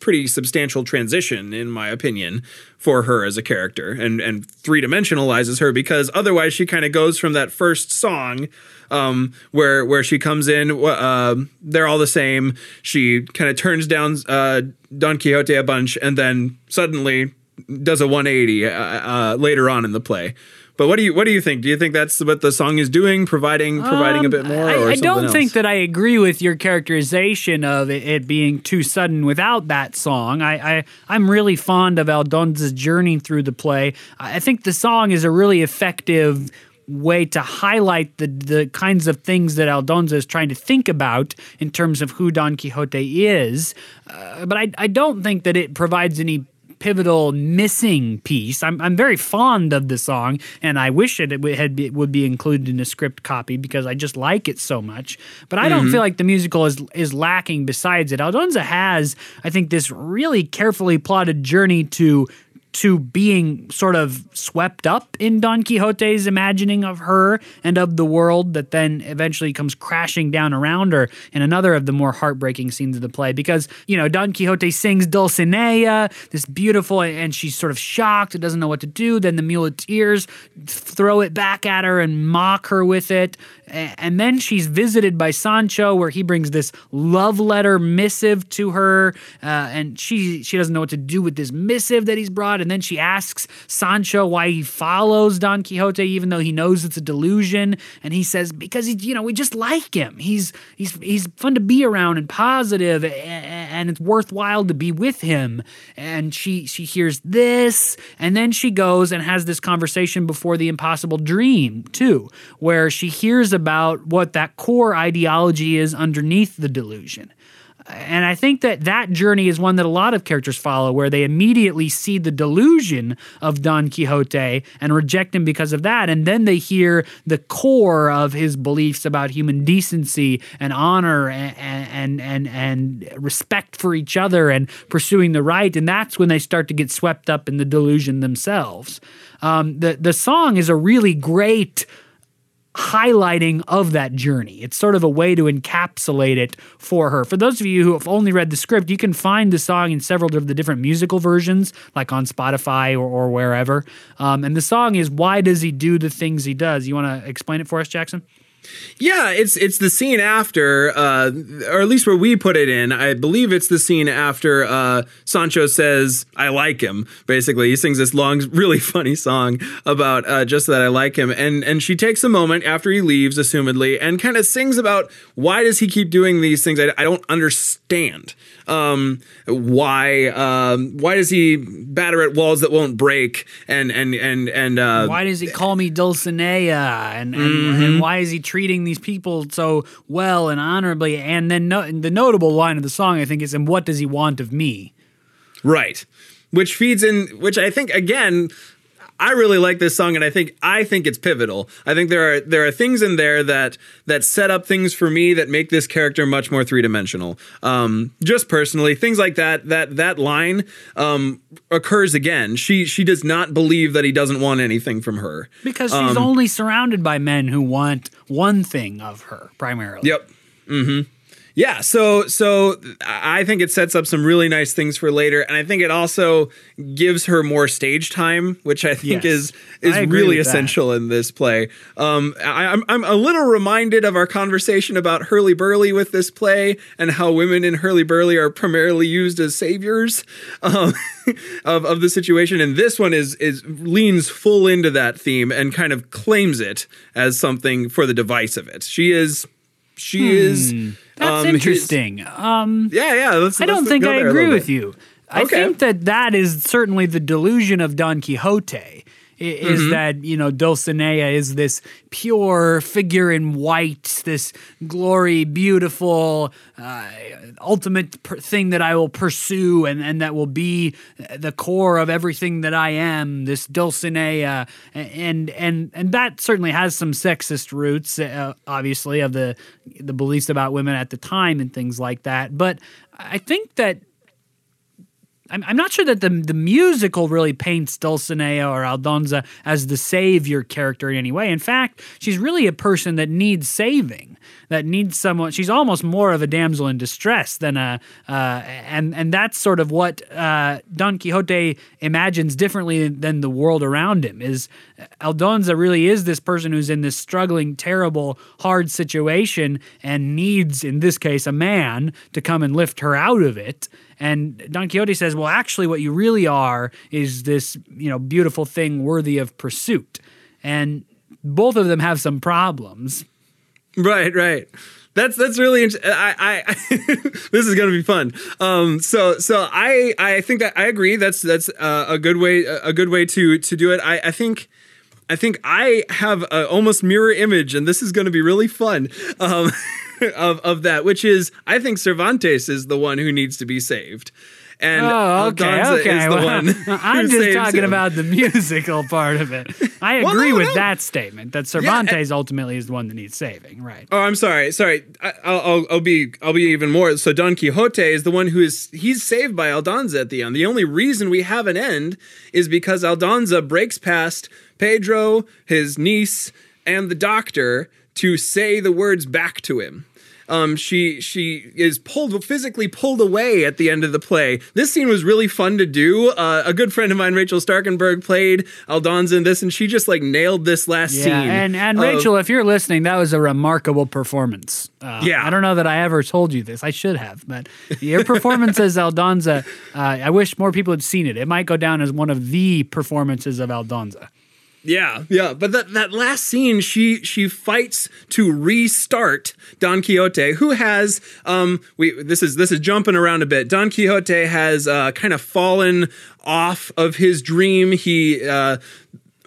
pretty substantial transition, in my opinion, for her as a character and, and three dimensionalizes her because otherwise she kind of goes from that first song um, where where she comes in, uh, they're all the same. She kind of turns down uh, Don Quixote a bunch and then suddenly does a 180 uh, uh, later on in the play. But what do you what do you think? Do you think that's what the song is doing, providing providing um, a bit more? I, I don't else? think that I agree with your characterization of it, it, being too sudden without that song. I, I I'm really fond of Aldonza's journey through the play. I think the song is a really effective way to highlight the the kinds of things that Aldonza is trying to think about in terms of who Don Quixote is. Uh, but I, I don't think that it provides any pivotal missing piece. I'm, I'm very fond of the song, and I wish it, it had it would be included in a script copy because I just like it so much. But I don't mm-hmm. feel like the musical is is lacking. Besides it, Aldonza has, I think, this really carefully plotted journey to to being sort of swept up in Don Quixote's imagining of her and of the world that then eventually comes crashing down around her in another of the more heartbreaking scenes of the play. Because, you know, Don Quixote sings Dulcinea, this beautiful, and she's sort of shocked, doesn't know what to do. Then the muleteers throw it back at her and mock her with it. And then she's visited by Sancho, where he brings this love letter missive to her, uh, and she she doesn't know what to do with this missive that he's brought. And then she asks Sancho why he follows Don Quixote, even though he knows it's a delusion. And he says because he, you know we just like him. He's he's he's fun to be around and positive, and it's worthwhile to be with him. And she she hears this, and then she goes and has this conversation before the impossible dream too, where she hears about what that core ideology is underneath the delusion. And I think that that journey is one that a lot of characters follow, where they immediately see the delusion of Don Quixote and reject him because of that. And then they hear the core of his beliefs about human decency and honor and, and, and, and respect for each other and pursuing the right. And that's when they start to get swept up in the delusion themselves. Um, the, the song is a really great highlighting of that journey. It's sort of a way to encapsulate it for her. For those of you who have only read the script, you can find the song in several of the different musical versions, like on Spotify or, or wherever. Um, and the song is Why Does He Do the Things He Does? You want to explain it for us, Jackson? Yeah, it's it's the scene after, uh, or at least where we put it in. I believe it's the scene after uh, Sancho says, "I like him." Basically, he sings this long, really funny song about uh, just that I like him, and and she takes a moment after he leaves, assumedly, and kind of sings about why does he keep doing these things? I, I don't understand. Um, why um, why does he batter at walls that won't break? And and and and uh, why does he call me Dulcinea? And and, mm-hmm. and why is he treating these people so well and honorably? And then no, the notable line of the song, I think, is, "And what does he want of me?" Right, which feeds in, which I think again I really like this song, and I think I think it's pivotal. I think there are there are things in there that that set up things for me that make this character much more three dimensional. Um, just personally, things like that that that line um, occurs again. She she does not believe that he doesn't want anything from her because she's um, only surrounded by men who want one thing of her primarily. Yep. Mm-hmm. Yeah, so so I think it sets up some really nice things for later, and I think it also gives her more stage time, which I think yes, is is really essential that. in this play. Um, I, I'm I'm a little reminded of our conversation about Hurlyburly with this play and how women in Hurlyburly are primarily used as saviors um, of of the situation, and this one is is leans full into that theme and kind of claims it as something for the device of it. She is she hmm. is that's um, interesting. Um, yeah, yeah. Let's, I don't let's think I agree with you. I okay. think that that is certainly the delusion of Don Quixote is mm-hmm. that you know Dulcinea is this pure figure in white, this glory, beautiful, uh, ultimate per- thing that I will pursue, and and that will be the core of everything that I am. This Dulcinea, and and and that certainly has some sexist roots, uh, obviously, of the the beliefs about women at the time and things like that. But I think that I'm, I'm not sure that the the musical really paints Dulcinea or Aldonza as the savior character in any way. In fact, she's really a person that needs saving, that needs someone. She's almost more of a damsel in distress than a, uh, and and that's sort of what uh, Don Quixote imagines differently than the world around him. Is Aldonza really is this person who's in this struggling, terrible, hard situation and needs, in this case, a man to come and lift her out of it. And Don Quixote says, well, actually, what you really are is this, you know, beautiful thing worthy of pursuit. And both of them have some problems. Right, right. That's that's really interesting. I, I this is gonna be fun. Um, so so I I think that I agree. That's that's uh, a good way a good way to to do it. I I think. I think I have a almost mirror image, and this is going to be really fun. Um, of of that, which is I think Cervantes is the one who needs to be saved. and Oh, okay, Aldonza okay. is the well, one. I'm just talking him. about the musical part of it. I Well, agree no, with no. that statement that Cervantes ultimately is the one that needs saving, right? Oh, I'm sorry. Sorry. I, I'll, I'll, I'll be I'll be even more. So Don Quixote is the one who is he's saved by Aldonza at the end. The only reason we have an end is because Aldonza breaks past Pedro, his niece, and the doctor to say the words back to him. Um, she she is pulled physically pulled away at the end of the play. This scene was really fun to do. Uh, a good friend of mine, Rachel Starkenberg, played Aldonza in this, and she just like nailed this last Yeah, scene. and and of- Rachel, if you're listening, that was a remarkable performance. Uh, Yeah. I don't know that I ever told you this. I should have, but your performance as Aldonza, uh, I wish more people had seen it. It might go down as one of the performances of Aldonza. Yeah, yeah, but that that last scene, she she fights to restart Don Quixote, who has um we this is this is jumping around a bit. Don Quixote has uh, kind of fallen off of his dream. He uh,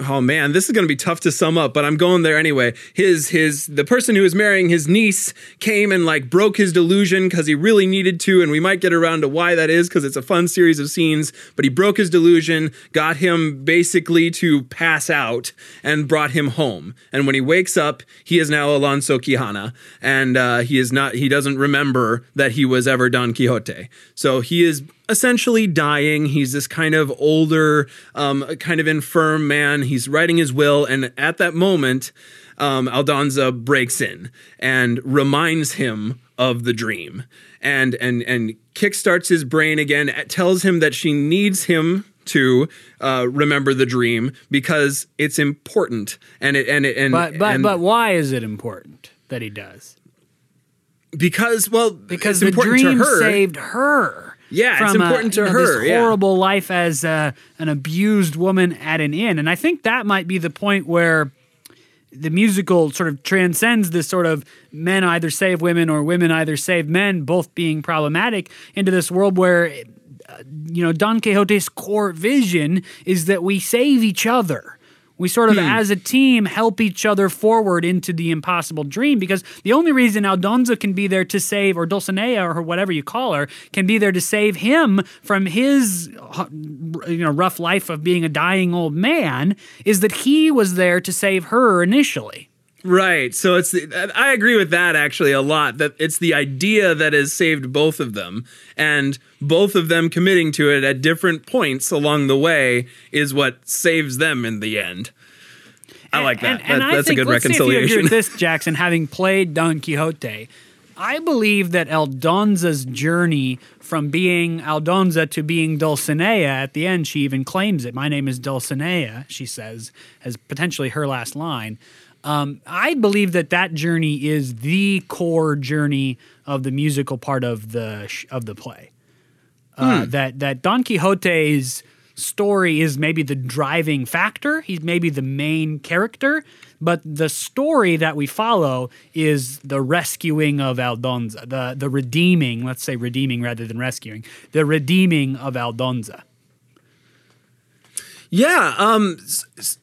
oh man, this is going to be tough to sum up, but I'm going there anyway. His his the person who was marrying his niece came and like broke his delusion because he really needed to, and we might get around to why that is because it's a fun series of scenes. But he broke his delusion, got him basically to pass out, and brought him home. And when he wakes up, he is now Alonso Quijana, and uh, he is not. He doesn't remember that he was ever Don Quixote. So he is essentially dying. He's this kind of older, um, kind of infirm man. He's writing his will, and at that moment, um, Aldonza breaks in and reminds him of the dream, and and and kickstarts his brain again. Tells him that she needs him to uh, remember the dream because it's important, and it and it and But but and but why is it important that he does? because well Because it's the important dream to her. saved her. Yeah, it's from, uh, important to you know, her, This yeah. horrible life as uh, an abused woman at an inn, and I think that might be the point where the musical sort of transcends this sort of men either save women or women either save men, both being problematic, into this world where. uh, You know, Don Quixote's core vision is that we save each other. We sort of, Hmm. as a team, help each other forward into the impossible dream because the only reason Aldonza can be there to save, or Dulcinea, or whatever you call her, can be there to save him from his, uh, you know, rough life of being a dying old man, is that he was there to save her initially. Right. So it's the, I agree with that actually a lot that it's the idea that has saved both of them and both of them committing to it at different points along the way is what saves them in the end. I like that. And, and That- I that's think, a good let's See if you agree reconciliation. with this, Jackson, having played Don Quixote, I believe that Aldonza's journey from being Aldonza to being Dulcinea, at the end, she even claims it. My name is Dulcinea, she says, as potentially her last line. Um, I believe that that journey is the core journey of the musical part of the sh- of the play. Uh, That that Don Quixote's story is maybe the driving factor. He's maybe the main character, but the story that we follow is the rescuing of Aldonza, the the redeeming, let's say redeeming rather than rescuing, the redeeming of Aldonza. Yeah, um s-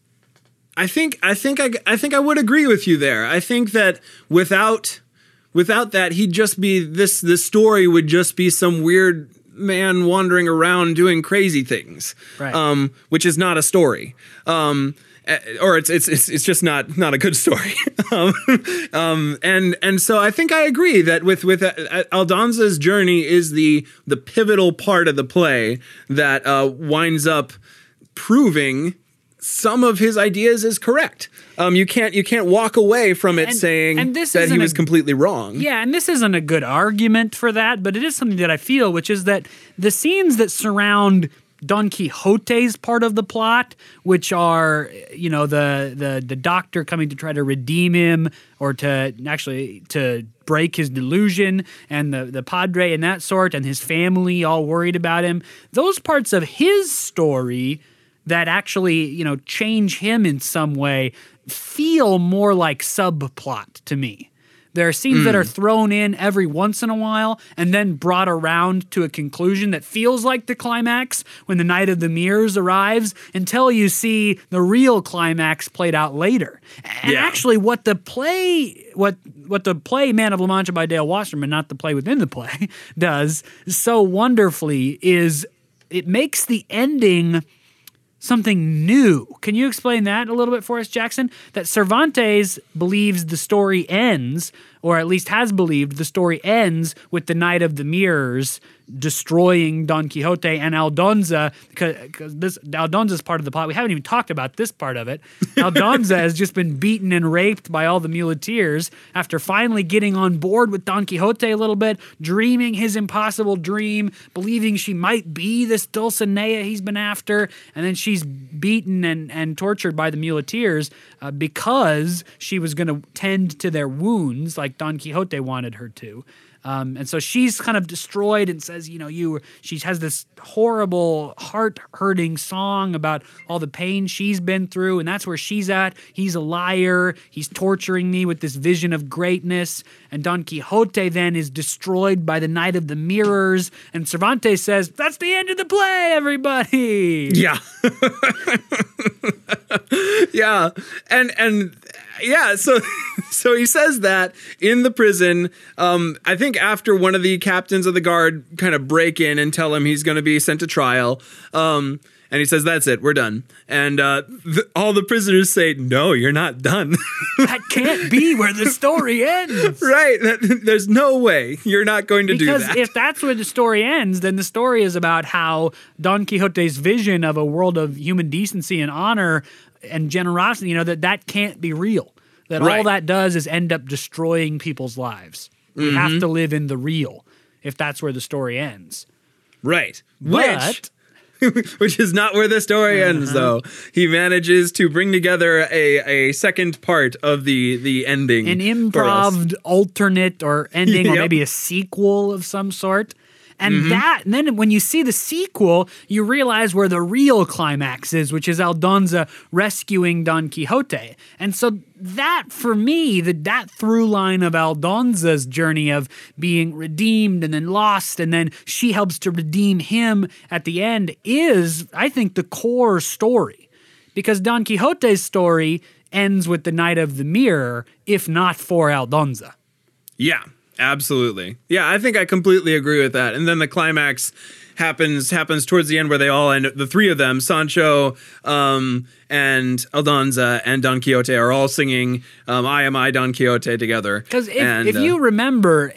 I think I think I, I think I would agree with you there. I think that without without that he'd just be this this story would just be some weird man wandering around doing crazy things. Right. Um which is not a story. Um eh, or it's it's it's, it's just not not a good story. um, um, and and so I think I agree that with with uh, uh, Aldonza's journey is the the pivotal part of the play that uh, winds up proving some of his ideas is correct. Um, you can't you can't walk away from it And- saying and this that he was a- completely wrong. Yeah, and this isn't a good argument for that, but it is something that I feel, which is that the scenes that surround Don Quixote's part of the plot, which are you know the the the doctor coming to try to redeem him or to actually to break his delusion, and the the padre and that sort, and his family all worried about him. Those parts of his story that actually you know change him in some way feel more like subplot to me There are scenes that are hmm. thrown in every once in a while and then brought around to a conclusion that feels like the climax when the Knight of the Mirrors arrives until you see the real climax played out later. And Yeah. actually what the play what what the play Man of La Mancha by Dale Wasserman, not the play within the play, does so wonderfully is it makes the ending something new. Can you explain that a little bit for us, Jackson? That Cervantes believes the story ends, or at least has believed the story ends with the Knight of the Mirrors destroying Don Quixote and Aldonza, because this Aldonza is part of the plot. We haven't even talked about this part of it. Aldonza has just been beaten and raped by all the muleteers after finally getting on board with Don Quixote a little bit, dreaming his impossible dream, believing she might be this Dulcinea he's been after, and then she's beaten and, and tortured by the muleteers uh, because she was going to tend to their wounds like Don Quixote wanted her to. Um, and so she's kind of destroyed and says, you know, you. She has this horrible, heart-hurting song about all the pain she's been through, and that's where she's at. He's a liar. He's torturing me with this vision of greatness. And Don Quixote then is destroyed by the Knight of the Mirrors. And Cervantes says, "That's the end of the play, everybody." Yeah. yeah. And and yeah, so so he says that in the prison, um, I think after one of the captains of the guard kind of break in and tell him he's going to be sent to trial. Um, and he says, "That's it, we're done." And uh, th- all the prisoners say, "No, you're not done." that can't be where the story ends. right? That, there's no way you're not going to Because do that. Because if that's where the story ends, then the story is about how Don Quixote's vision of a world of human decency and honor and generosity, you know, that that can't be real. That all that does is end up destroying people's lives. You Mm-hmm. have to live in the real if that's where the story ends. right? But Which which is not where the story ends though. He manages to bring together a, a second part of the the ending. an improv alternate or ending or maybe a sequel of some sort. And mm-hmm. that, and then when you see the sequel, you realize where the real climax is, which is Aldonza rescuing Don Quixote. And so that, for me, the, that through line of Aldonza's journey of being redeemed and then lost, and then she helps to redeem him at the end, is, I think, the core story because Don Quixote's story ends with the Knight of the Mirror, if not for Aldonza. Yeah, absolutely. Yeah, I think I completely agree with that. And then the climax happens happens towards the end where they all end the three of them, Sancho, um, and Aldonza and Don Quixote are all singing um, I am I Don Quixote together. Because if, And, if uh, you remember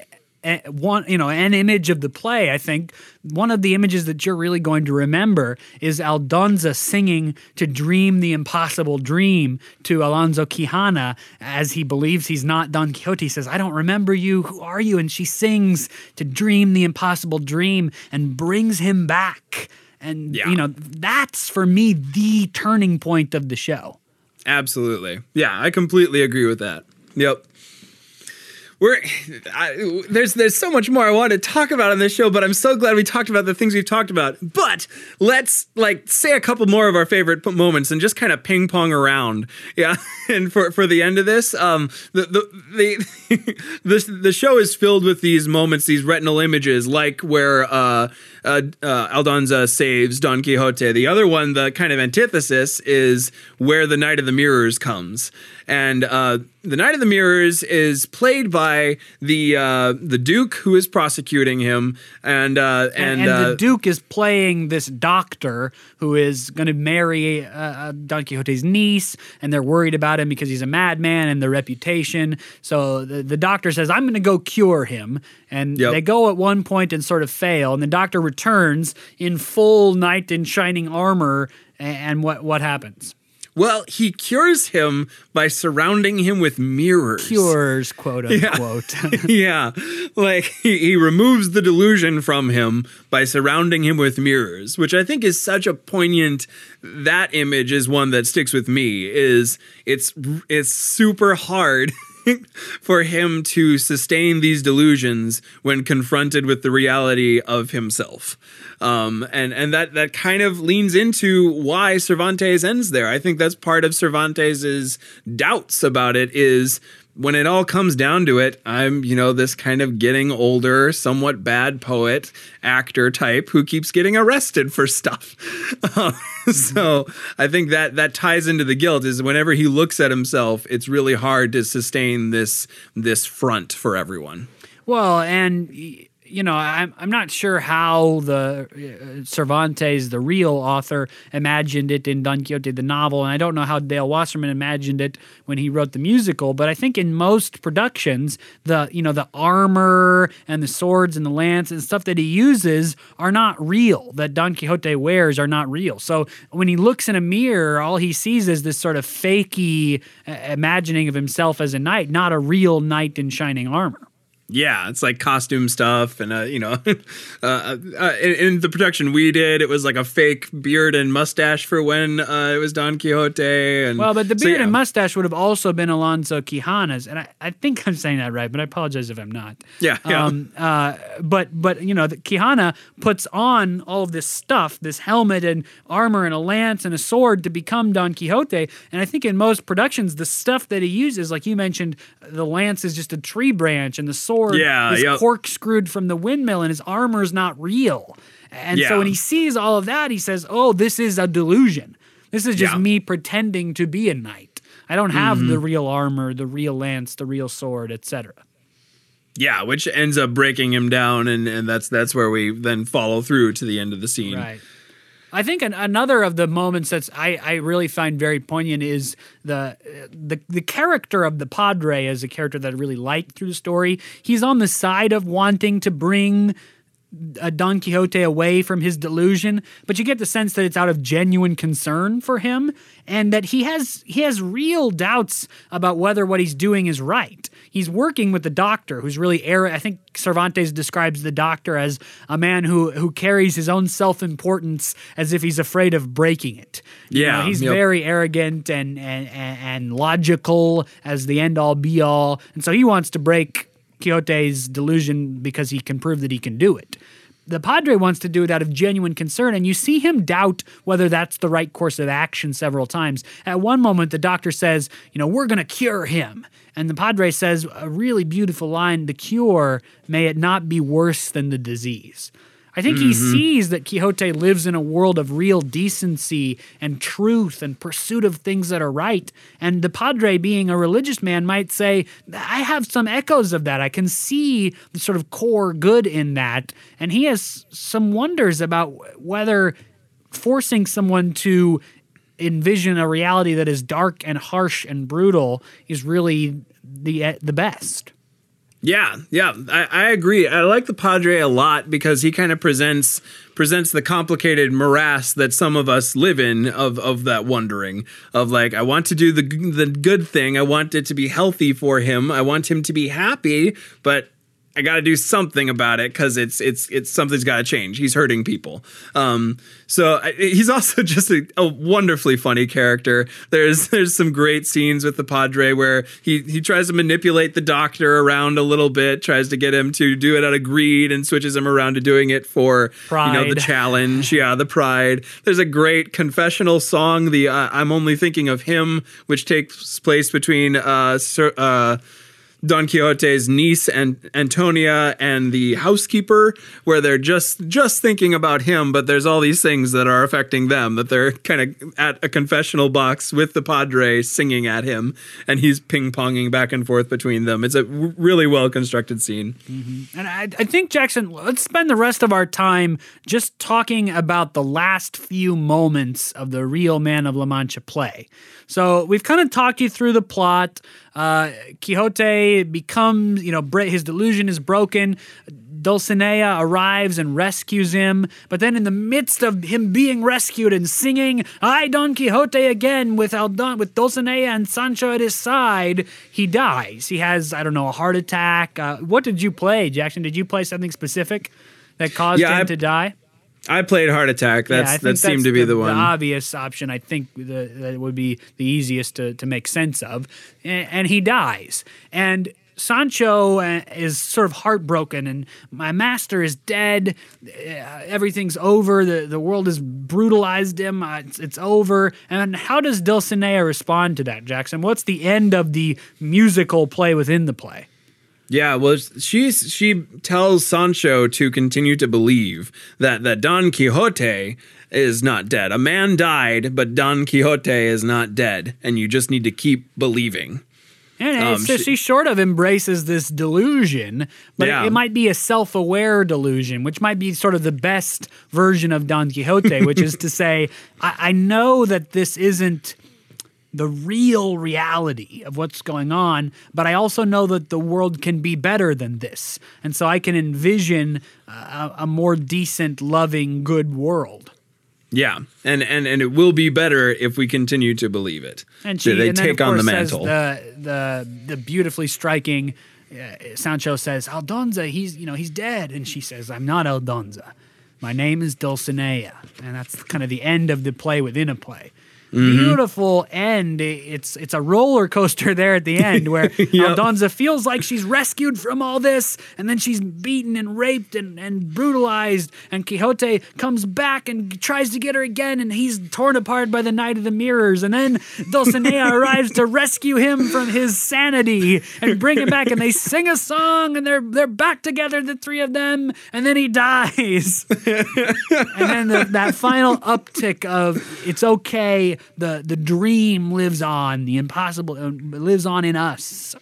one, you know, an image of the play, I think one of the images that you're really going to remember is Aldonza singing to dream the impossible dream to Alonso Quijana as he believes he's not Don Quixote. He says, I don't remember you. Who are you? And she sings to dream the impossible dream and brings him back. And, Yeah. you know, that's for me the turning point of the show. Absolutely. Yeah, I completely agree with that. Yep. We're I, there's there's so much more I want to talk about on this show, but I'm so glad we talked about the things we've talked about. But let's like say a couple more of our favorite moments and just kind of ping pong around. Yeah, and for for the end of this, um, the the the the, the show is filled with these moments, these retinal images, like where uh, uh, uh, Aldonza saves Don Quixote. The other one, the kind of antithesis, is where the Knight of the Mirrors comes, and uh, the Knight of the Mirrors is played by the uh, the Duke who is prosecuting him, and uh, and, and, uh, the Duke is playing this doctor who is going to marry uh, uh, Don Quixote's niece, and they're worried about him because he's a madman and their reputation. So the, the doctor says, "I'm going to go cure him," and Yep. they go at one point and sort of fail, and the doctor returns in full knight in shining armor, a- and what what happens? Well, he cures him by surrounding him with mirrors. Cures, quote unquote. yeah, like he, he removes the delusion from him by surrounding him with mirrors, which I think is such a poignant. That image is one that sticks with me. Is it's it's super hard. for him to sustain these delusions when confronted with the reality of himself, um, and and that that kind of leans into why Cervantes ends there. I think that's part of Cervantes's doubts about it is when it all comes down to it, I'm, you know, this kind of getting older, somewhat bad poet, actor type who keeps getting arrested for stuff. Uh, so I think that that ties into the guilt is whenever he looks at himself, it's really hard to sustain this this front for everyone. Well, and you know, I'm I'm not sure how the uh, Cervantes, the real author, imagined it in Don Quixote the novel, and I don't know how Dale Wasserman imagined it when he wrote the musical. But I think in most productions, the you know the armor and the swords and the lance and stuff that he uses are not real. That Don Quixote wears are not real. So when he looks in a mirror, all he sees is this sort of fakey uh, imagining of himself as a knight, not a real knight in shining armor. Yeah, it's like costume stuff, and uh, you know, uh, uh, in, in, the production we did, it was like a fake beard and mustache for when uh, it was Don Quixote. And well, but the beard so, yeah. and mustache would have also been Alonso Quijana's, and I, I think I'm saying that right, but I apologize if I'm not. Yeah, yeah. Um, uh, but but you know, the Quijana puts on all of this stuff, this helmet and armor and a lance and a sword to become Don Quixote, and I think in most productions, the stuff that he uses, like you mentioned, the lance is just a tree branch, and the sword sword yeah, is yep. corkscrewed from the windmill and his armor's not real. And yeah. so when he sees all of that, he says, Oh, this is a delusion. This is just yeah. me pretending to be a knight. I don't have mm-hmm. the real armor, the real lance, the real sword, etc. Yeah, which ends up breaking him down, and, and that's that's where we then follow through to the end of the scene. Right. I think an, another of the moments that's I, I really find very poignant is the, the the character of the Padre as a character that I really like through the story. He's on the side of wanting to bring a Don Quixote away from his delusion, but you get the sense that it's out of genuine concern for him and that he has he has real doubts about whether what he's doing is right. He's working with the doctor who's really I think Cervantes describes the doctor as a man who who carries his own self-importance as if he's afraid of breaking it. You yeah, know, he's yep. very arrogant and, and and logical as the end all be all. And so he wants to break Quixote's delusion because he can prove that he can do it. The Padre wants to do it out of genuine concern, and you see him doubt whether that's the right course of action several times. At one moment, the doctor says, You know, we're going to cure him. And the Padre says a really beautiful line the cure, may it not be worse than the disease. I think mm-hmm. he sees that Quixote lives in a world of real decency and truth and pursuit of things that are right. And the Padre, being a religious man, might say, I have some echoes of that. I can see the sort of core good in that. And he has some wonders about whether forcing someone to envision a reality that is dark and harsh and brutal is really the the best. Yeah, yeah, I, I, agree. I like the Padre a lot because he kind of presents presents the complicated morass that some of us live in of of that wondering of like I want to do the the good thing. I want it to be healthy for him. I want him to be happy, but I got to do something about it because it's it's it's something's got to change. He's hurting people. Um, so I, he's also just a, a, wonderfully funny character. There's there's some great scenes with the Padre where he he tries to manipulate the doctor around a little bit, tries to get him to do it out of greed, and switches him around to doing it for pride. you know the challenge. yeah, the pride. There's a great confessional song, the uh, I'm only thinking of him, which takes place between uh, Sir, uh Don Quixote's niece and Antonia and the housekeeper, where they're just just thinking about him, but there's all these things that are affecting them. That they're kind of at a confessional box with the Padre singing at him, and he's ping ponging back and forth between them. It's a really well constructed scene. Mm-hmm. And I, I think Jackson, let's spend the rest of our time just talking about the last few moments of the real Man of La Mancha play. So we've kind of talked you through the plot. Uh, Quixote becomes, you know, his delusion is broken. Dulcinea arrives and rescues him, but then in the midst of him being rescued and singing "I Don Quixote" again with Aldon, with Dulcinea and Sancho at his side, he dies. He has I don't know a heart attack. Uh, what did you play, Jackson? Did you play something specific that caused yeah, him I, to die? I played Heart Attack. That's yeah, that seemed to be the, the, one. The obvious option. I think the, that would be the easiest to, to make sense of. And, and he dies. And Sancho uh, is sort of heartbroken, and my master is dead. Uh, everything's over. The the world has brutalized him. Uh, it's, it's over. And how does Dulcinea respond to that, Jackson? What's the end of the musical play within the play? Yeah, well, she's she tells Sancho to continue to believe that that Don Quixote is not dead. A man died, but Don Quixote is not dead, and you just need to keep believing. And um, so she, she, sort of embraces this delusion, but yeah. it, it, might be a self aware delusion, which might be sort of the best version of Don Quixote, which is to say, I, I know that this isn't the real reality of what's going on, but I also know that the world can be better than this. And so I can envision a, a more decent, loving, good world. Yeah, and, and and it will be better if we continue to believe it. And she, they and take on the mantle. the the the beautifully striking uh, Sancho says, "Aldonza, he's you know he's dead," and she says, "I'm not Aldonza. My name is Dulcinea," and that's kind of the end of the play within a play. Mm-hmm. Beautiful end. It's it's a roller coaster there at the end where yep. Aldonza feels like she's rescued from all this, and then she's beaten and raped and, and brutalized. And Quixote comes back and tries to get her again, and he's torn apart by the Knight of the Mirrors. And then Dulcinea arrives to rescue him from his sanity and bring him back. And they sing a song, and they're they're back together, the three of them. And then he dies. and then the, that final uptick of it's okay the the dream lives on, the impossible uh, lives on in us.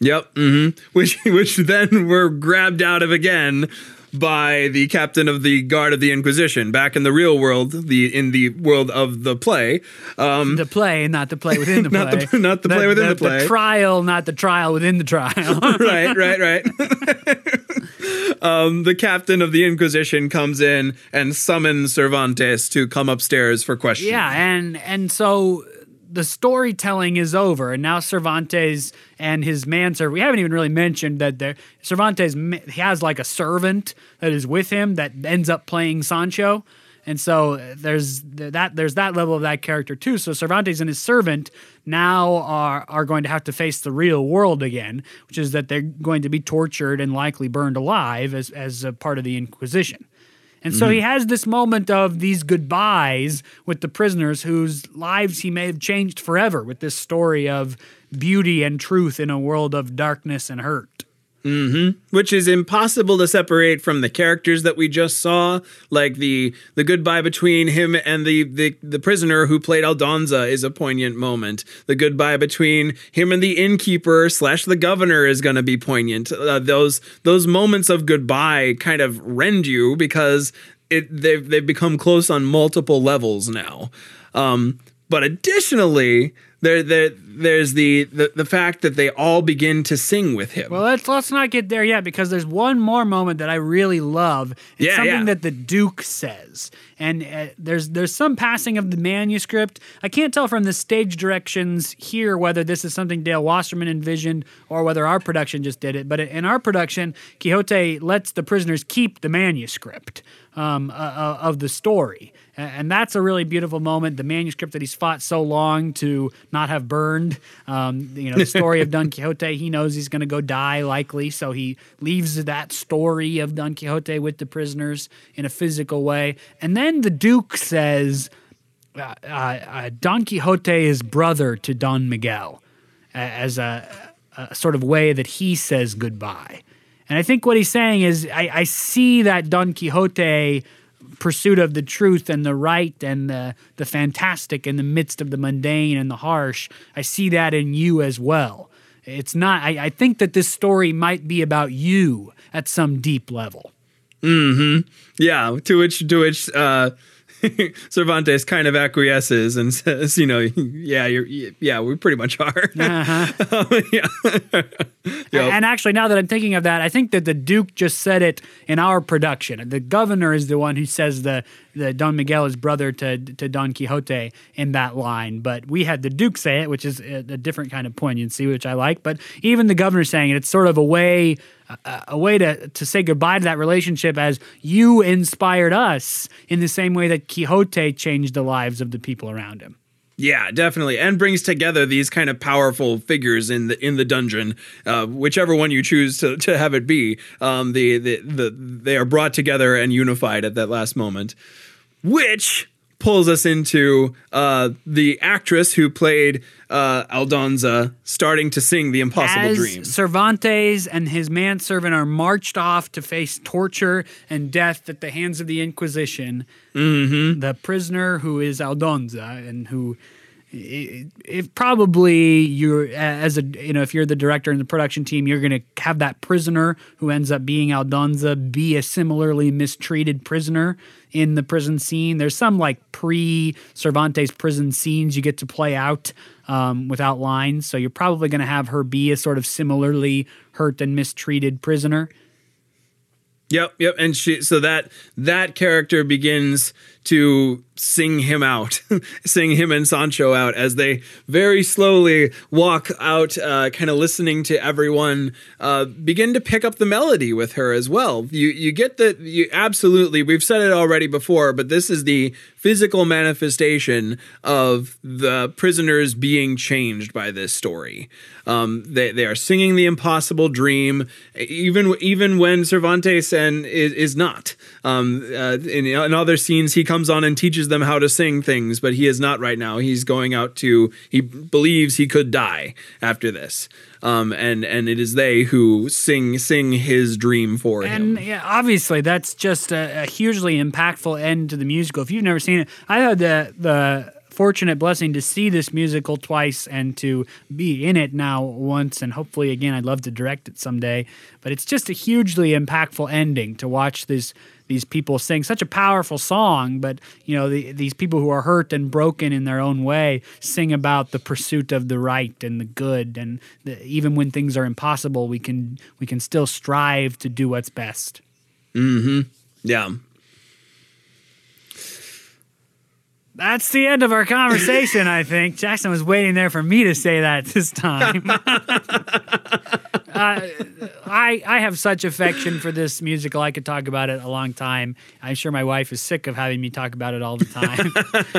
Yep. Mm-hmm. Which which then we're grabbed out of again by the captain of the guard of the Inquisition back in the real world, the in the world of the play. Um, the play, not the play within the play. not, the, not the, the play within the, the, play. The trial, not the trial within the trial. right, right, right. um, the captain of the Inquisition comes in and summons Cervantes to come upstairs for questions. Yeah, and and so the storytelling is over, and now Cervantes and his manservant. We haven't even really mentioned that there, Cervantes has like a servant that is with him that ends up playing Sancho, and so uh, there's that there's that level of that character too. So Cervantes and his servant now are are going to have to face the real world again, which is that they're going to be tortured and likely burned alive as as a part of the Inquisition. And so mm-hmm. he has this moment of these goodbyes with the prisoners whose lives he may have changed forever with this story of beauty and truth in a world of darkness and hurt. Mm-hmm. Which is impossible to separate from the characters that we just saw. Like the the goodbye between him and the, the the prisoner who played Aldonza is a poignant moment. The goodbye between him and the innkeeper slash the governor is going to be poignant. Uh, those those moments of goodbye kind of rend you because it they've they've become close on multiple levels now. Um, but additionally, there, there there's the, the the fact that they all begin to sing with him. Well, let's let's not get there yet because there's one more moment that I really love. It's yeah, something yeah. that the Duke says, and uh, there's there's some passing of the manuscript. I can't tell from the stage directions here whether this is something Dale Wasserman envisioned or whether our production just did it. But in our production, Quixote lets the prisoners keep the manuscript um, uh, uh of the story. And that's a really beautiful moment. The manuscript that he's fought so long to not have burned. Um, you know, the story of Don Quixote, he knows he's going to go die likely. So he leaves that story of Don Quixote with the prisoners in a physical way. And then the Duke says, uh, uh, uh, Don Quixote is brother to Don Miguel as a, a, sort of way that he says goodbye. And I think what he's saying is, I, I see that Don Quixote pursuit of the truth and the right and the, the fantastic in the midst of the mundane and the harsh. I see that in you as well. It's not, I, I think that this story might be about you at some deep level. Mm hmm. Yeah. To which, to which, uh, Cervantes kind of acquiesces and says, "You know, yeah, you're, yeah, we pretty much are." Uh-huh. um, yeah. yep. And actually, now that I'm thinking of that, I think that the Duke just said it in our production. The governor is the one who says the the Don Miguel is brother to to Don Quixote in that line, but we had the Duke say it, which is a, a different kind of poignancy, which I like. But even the governor saying it, it's sort of a way a, way to to say goodbye to that relationship as you inspired us in the same way that Quixote changed the lives of the people around him. Yeah, definitely, and brings together these kind of powerful figures in the in the dungeon, uh, whichever one you choose to, to have it be. Um, the, the the they are brought together and unified at that last moment, which pulls us into uh, the actress who played uh, Aldonza starting to sing "The Impossible As Dream." Cervantes and his manservant are marched off to face torture and death at the hands of the Inquisition, Mm-hmm. the prisoner who is Aldonza and who. If probably you're as a you know if you're the director and the production team you're going to have that prisoner who ends up being Aldonza be a similarly mistreated prisoner in the prison scene. There's some like pre Cervantes prison scenes you get to play out um, without lines, so you're probably going to have her be a sort of similarly hurt and mistreated prisoner. Yep, yep, and she so that that character begins to sing him out, sing him and Sancho out as they very slowly walk out, uh, kind of listening to everyone uh, begin to pick up the melody with her as well. You you get that you absolutely we've said it already before, but this is the physical manifestation of the prisoners being changed by this story. Um, they they are singing the impossible dream, even even when Cervantes and is, is not. Um, uh, in, in other scenes, he comes on and teaches them how to sing things, but he is not right now. He's going out to. He believes he could die after this, um, and and it is they who sing sing his dream for him. And yeah, obviously, that's just a, a hugely impactful end to the musical. If you've never seen it, I had the the fortunate blessing to see this musical twice and to be in it now once, and hopefully again. I'd love to direct it someday. But it's just a hugely impactful ending to watch this these people sing such a powerful song. But you know, the, these people who are hurt and broken in their own way sing about the pursuit of the right and the good, and the, even when things are impossible, we can we can still strive to do what's best. Mm-hmm. Yeah. That's the end of our conversation, I think. Jackson was waiting there for me to say that this time. uh, I, I have such affection for this musical. I could talk about it a long time. I'm sure my wife is sick of having me talk about it all the time.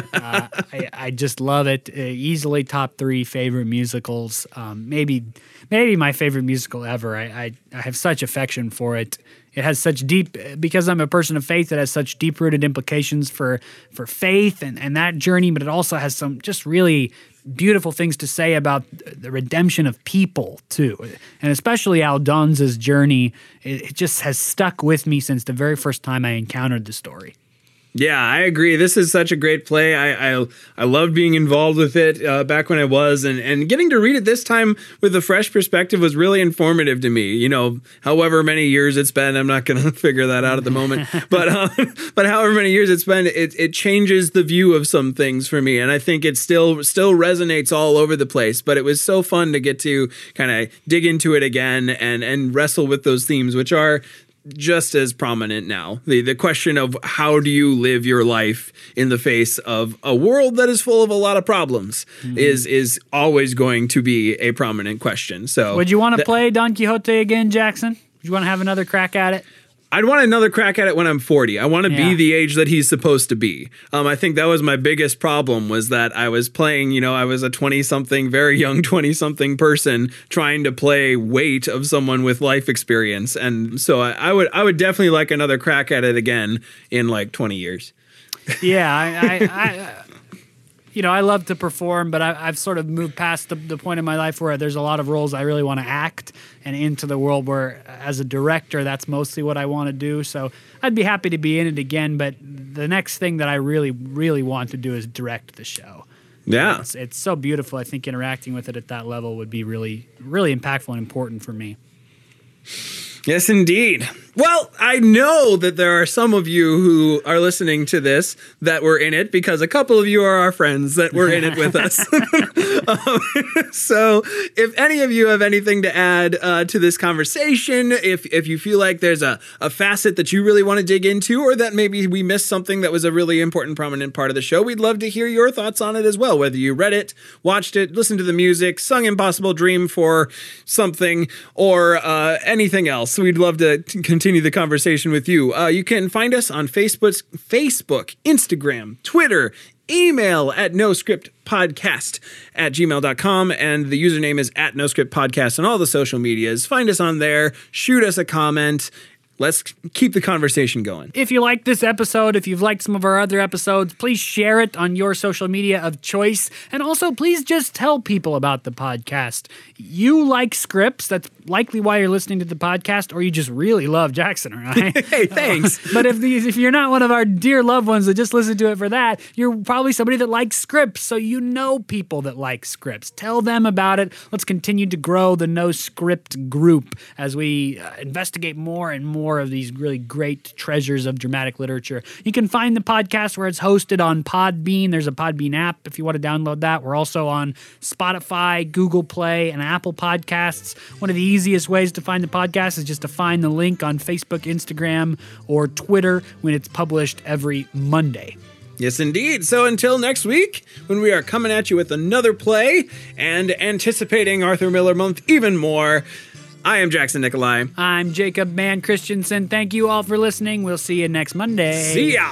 uh, I, I just love it. Uh, easily top three favorite musicals. Um, maybe maybe my favorite musical ever. I, I, I have such affection for it. It has such deep because I'm a person of faith. It has such deep rooted implications for for faith and and that journey. But it also has some just really beautiful things to say about the redemption of people too, and especially Aldonza's journey. It, it just has stuck with me since the very first time I encountered the story. Yeah, I agree. This is such a great play. I I, I loved being involved with it uh, back when I was, and and getting to read it this time with a fresh perspective was really informative to me. You know, however many years it's been, I'm not going to figure that out at the moment, but uh, but however many years it's been, it it changes the view of some things for me, and I think it still still resonates all over the place. But it was so fun to get to kind of dig into it again and and wrestle with those themes, which are just as prominent now. The the question of how do you live your life in the face of a world that is full of a lot of problems mm-hmm. is is always going to be a prominent question. So Would you want to th- play Don Quixote again, Jackson? Would you want to have another crack at it? I'd want another crack at it when I'm 40. I want to Yeah. be the age that he's supposed to be. Um, I think that was my biggest problem was that I was playing, you know, I was a 20 something, very young 20 something person trying to play weight of someone with life experience. And so I, I would, I would definitely like another crack at it again in like 20 years. yeah, I, I, I you know, I love to perform, but I, I've sort of moved past the, the point in my life where there's a lot of roles I really want to act, and into the world where, as a director, that's mostly what I want to do. So I'd be happy to be in it again, but the next thing that I really, really want to do is direct the show. Yeah. It's, it's so beautiful. I think interacting with it at that level would be really, really impactful and important for me. Yes, indeed. Well, I know that there are some of you who are listening to this that were in it because a couple of you are our friends that were in it with us. um, so, if any of you have anything to add uh, to this conversation, if if you feel like there's a, a facet that you really want to dig into, or that maybe we missed something that was a really important, prominent part of the show, we'd love to hear your thoughts on it as well. Whether you read it, watched it, listened to the music, sung Impossible Dream for something, or uh, anything else, we'd love to continue the conversation with you. Uh, you can find us on Facebook, Facebook, Instagram, Twitter. email at noscriptpodcast script podcast at gmail.com and the username is at no script podcast on all the social medias find us on there shoot us a comment let's keep the conversation going If you like this episode, if you've liked some of our other episodes, please share it on your social media of choice. And also, please just tell people about the podcast. You like scripts, that's likely why you're listening to the podcast, or you just really love Jackson or I. hey thanks but if these, if you're not one of our dear loved ones that just listen to it for that, you're probably somebody that likes scripts. So you know people that like scripts. Tell them about it. Let's continue to grow the No Script group as we uh, investigate more and more of these really great treasures of dramatic literature. You can find the podcast where it's hosted on Podbean. There's a Podbean app if you want to download that. We're also on Spotify, Google Play, and Apple Podcasts. One of the easiest ways to find the podcast is just to find the link on Facebook, Instagram, or Twitter when it's published every Monday. Yes, indeed. So until next week, when we are coming at you with another play and anticipating Arthur Miller Month even more, I am Jackson Nikolai. I'm Jacob Mann Christensen. Thank you all for listening. We'll see you next Monday. See ya!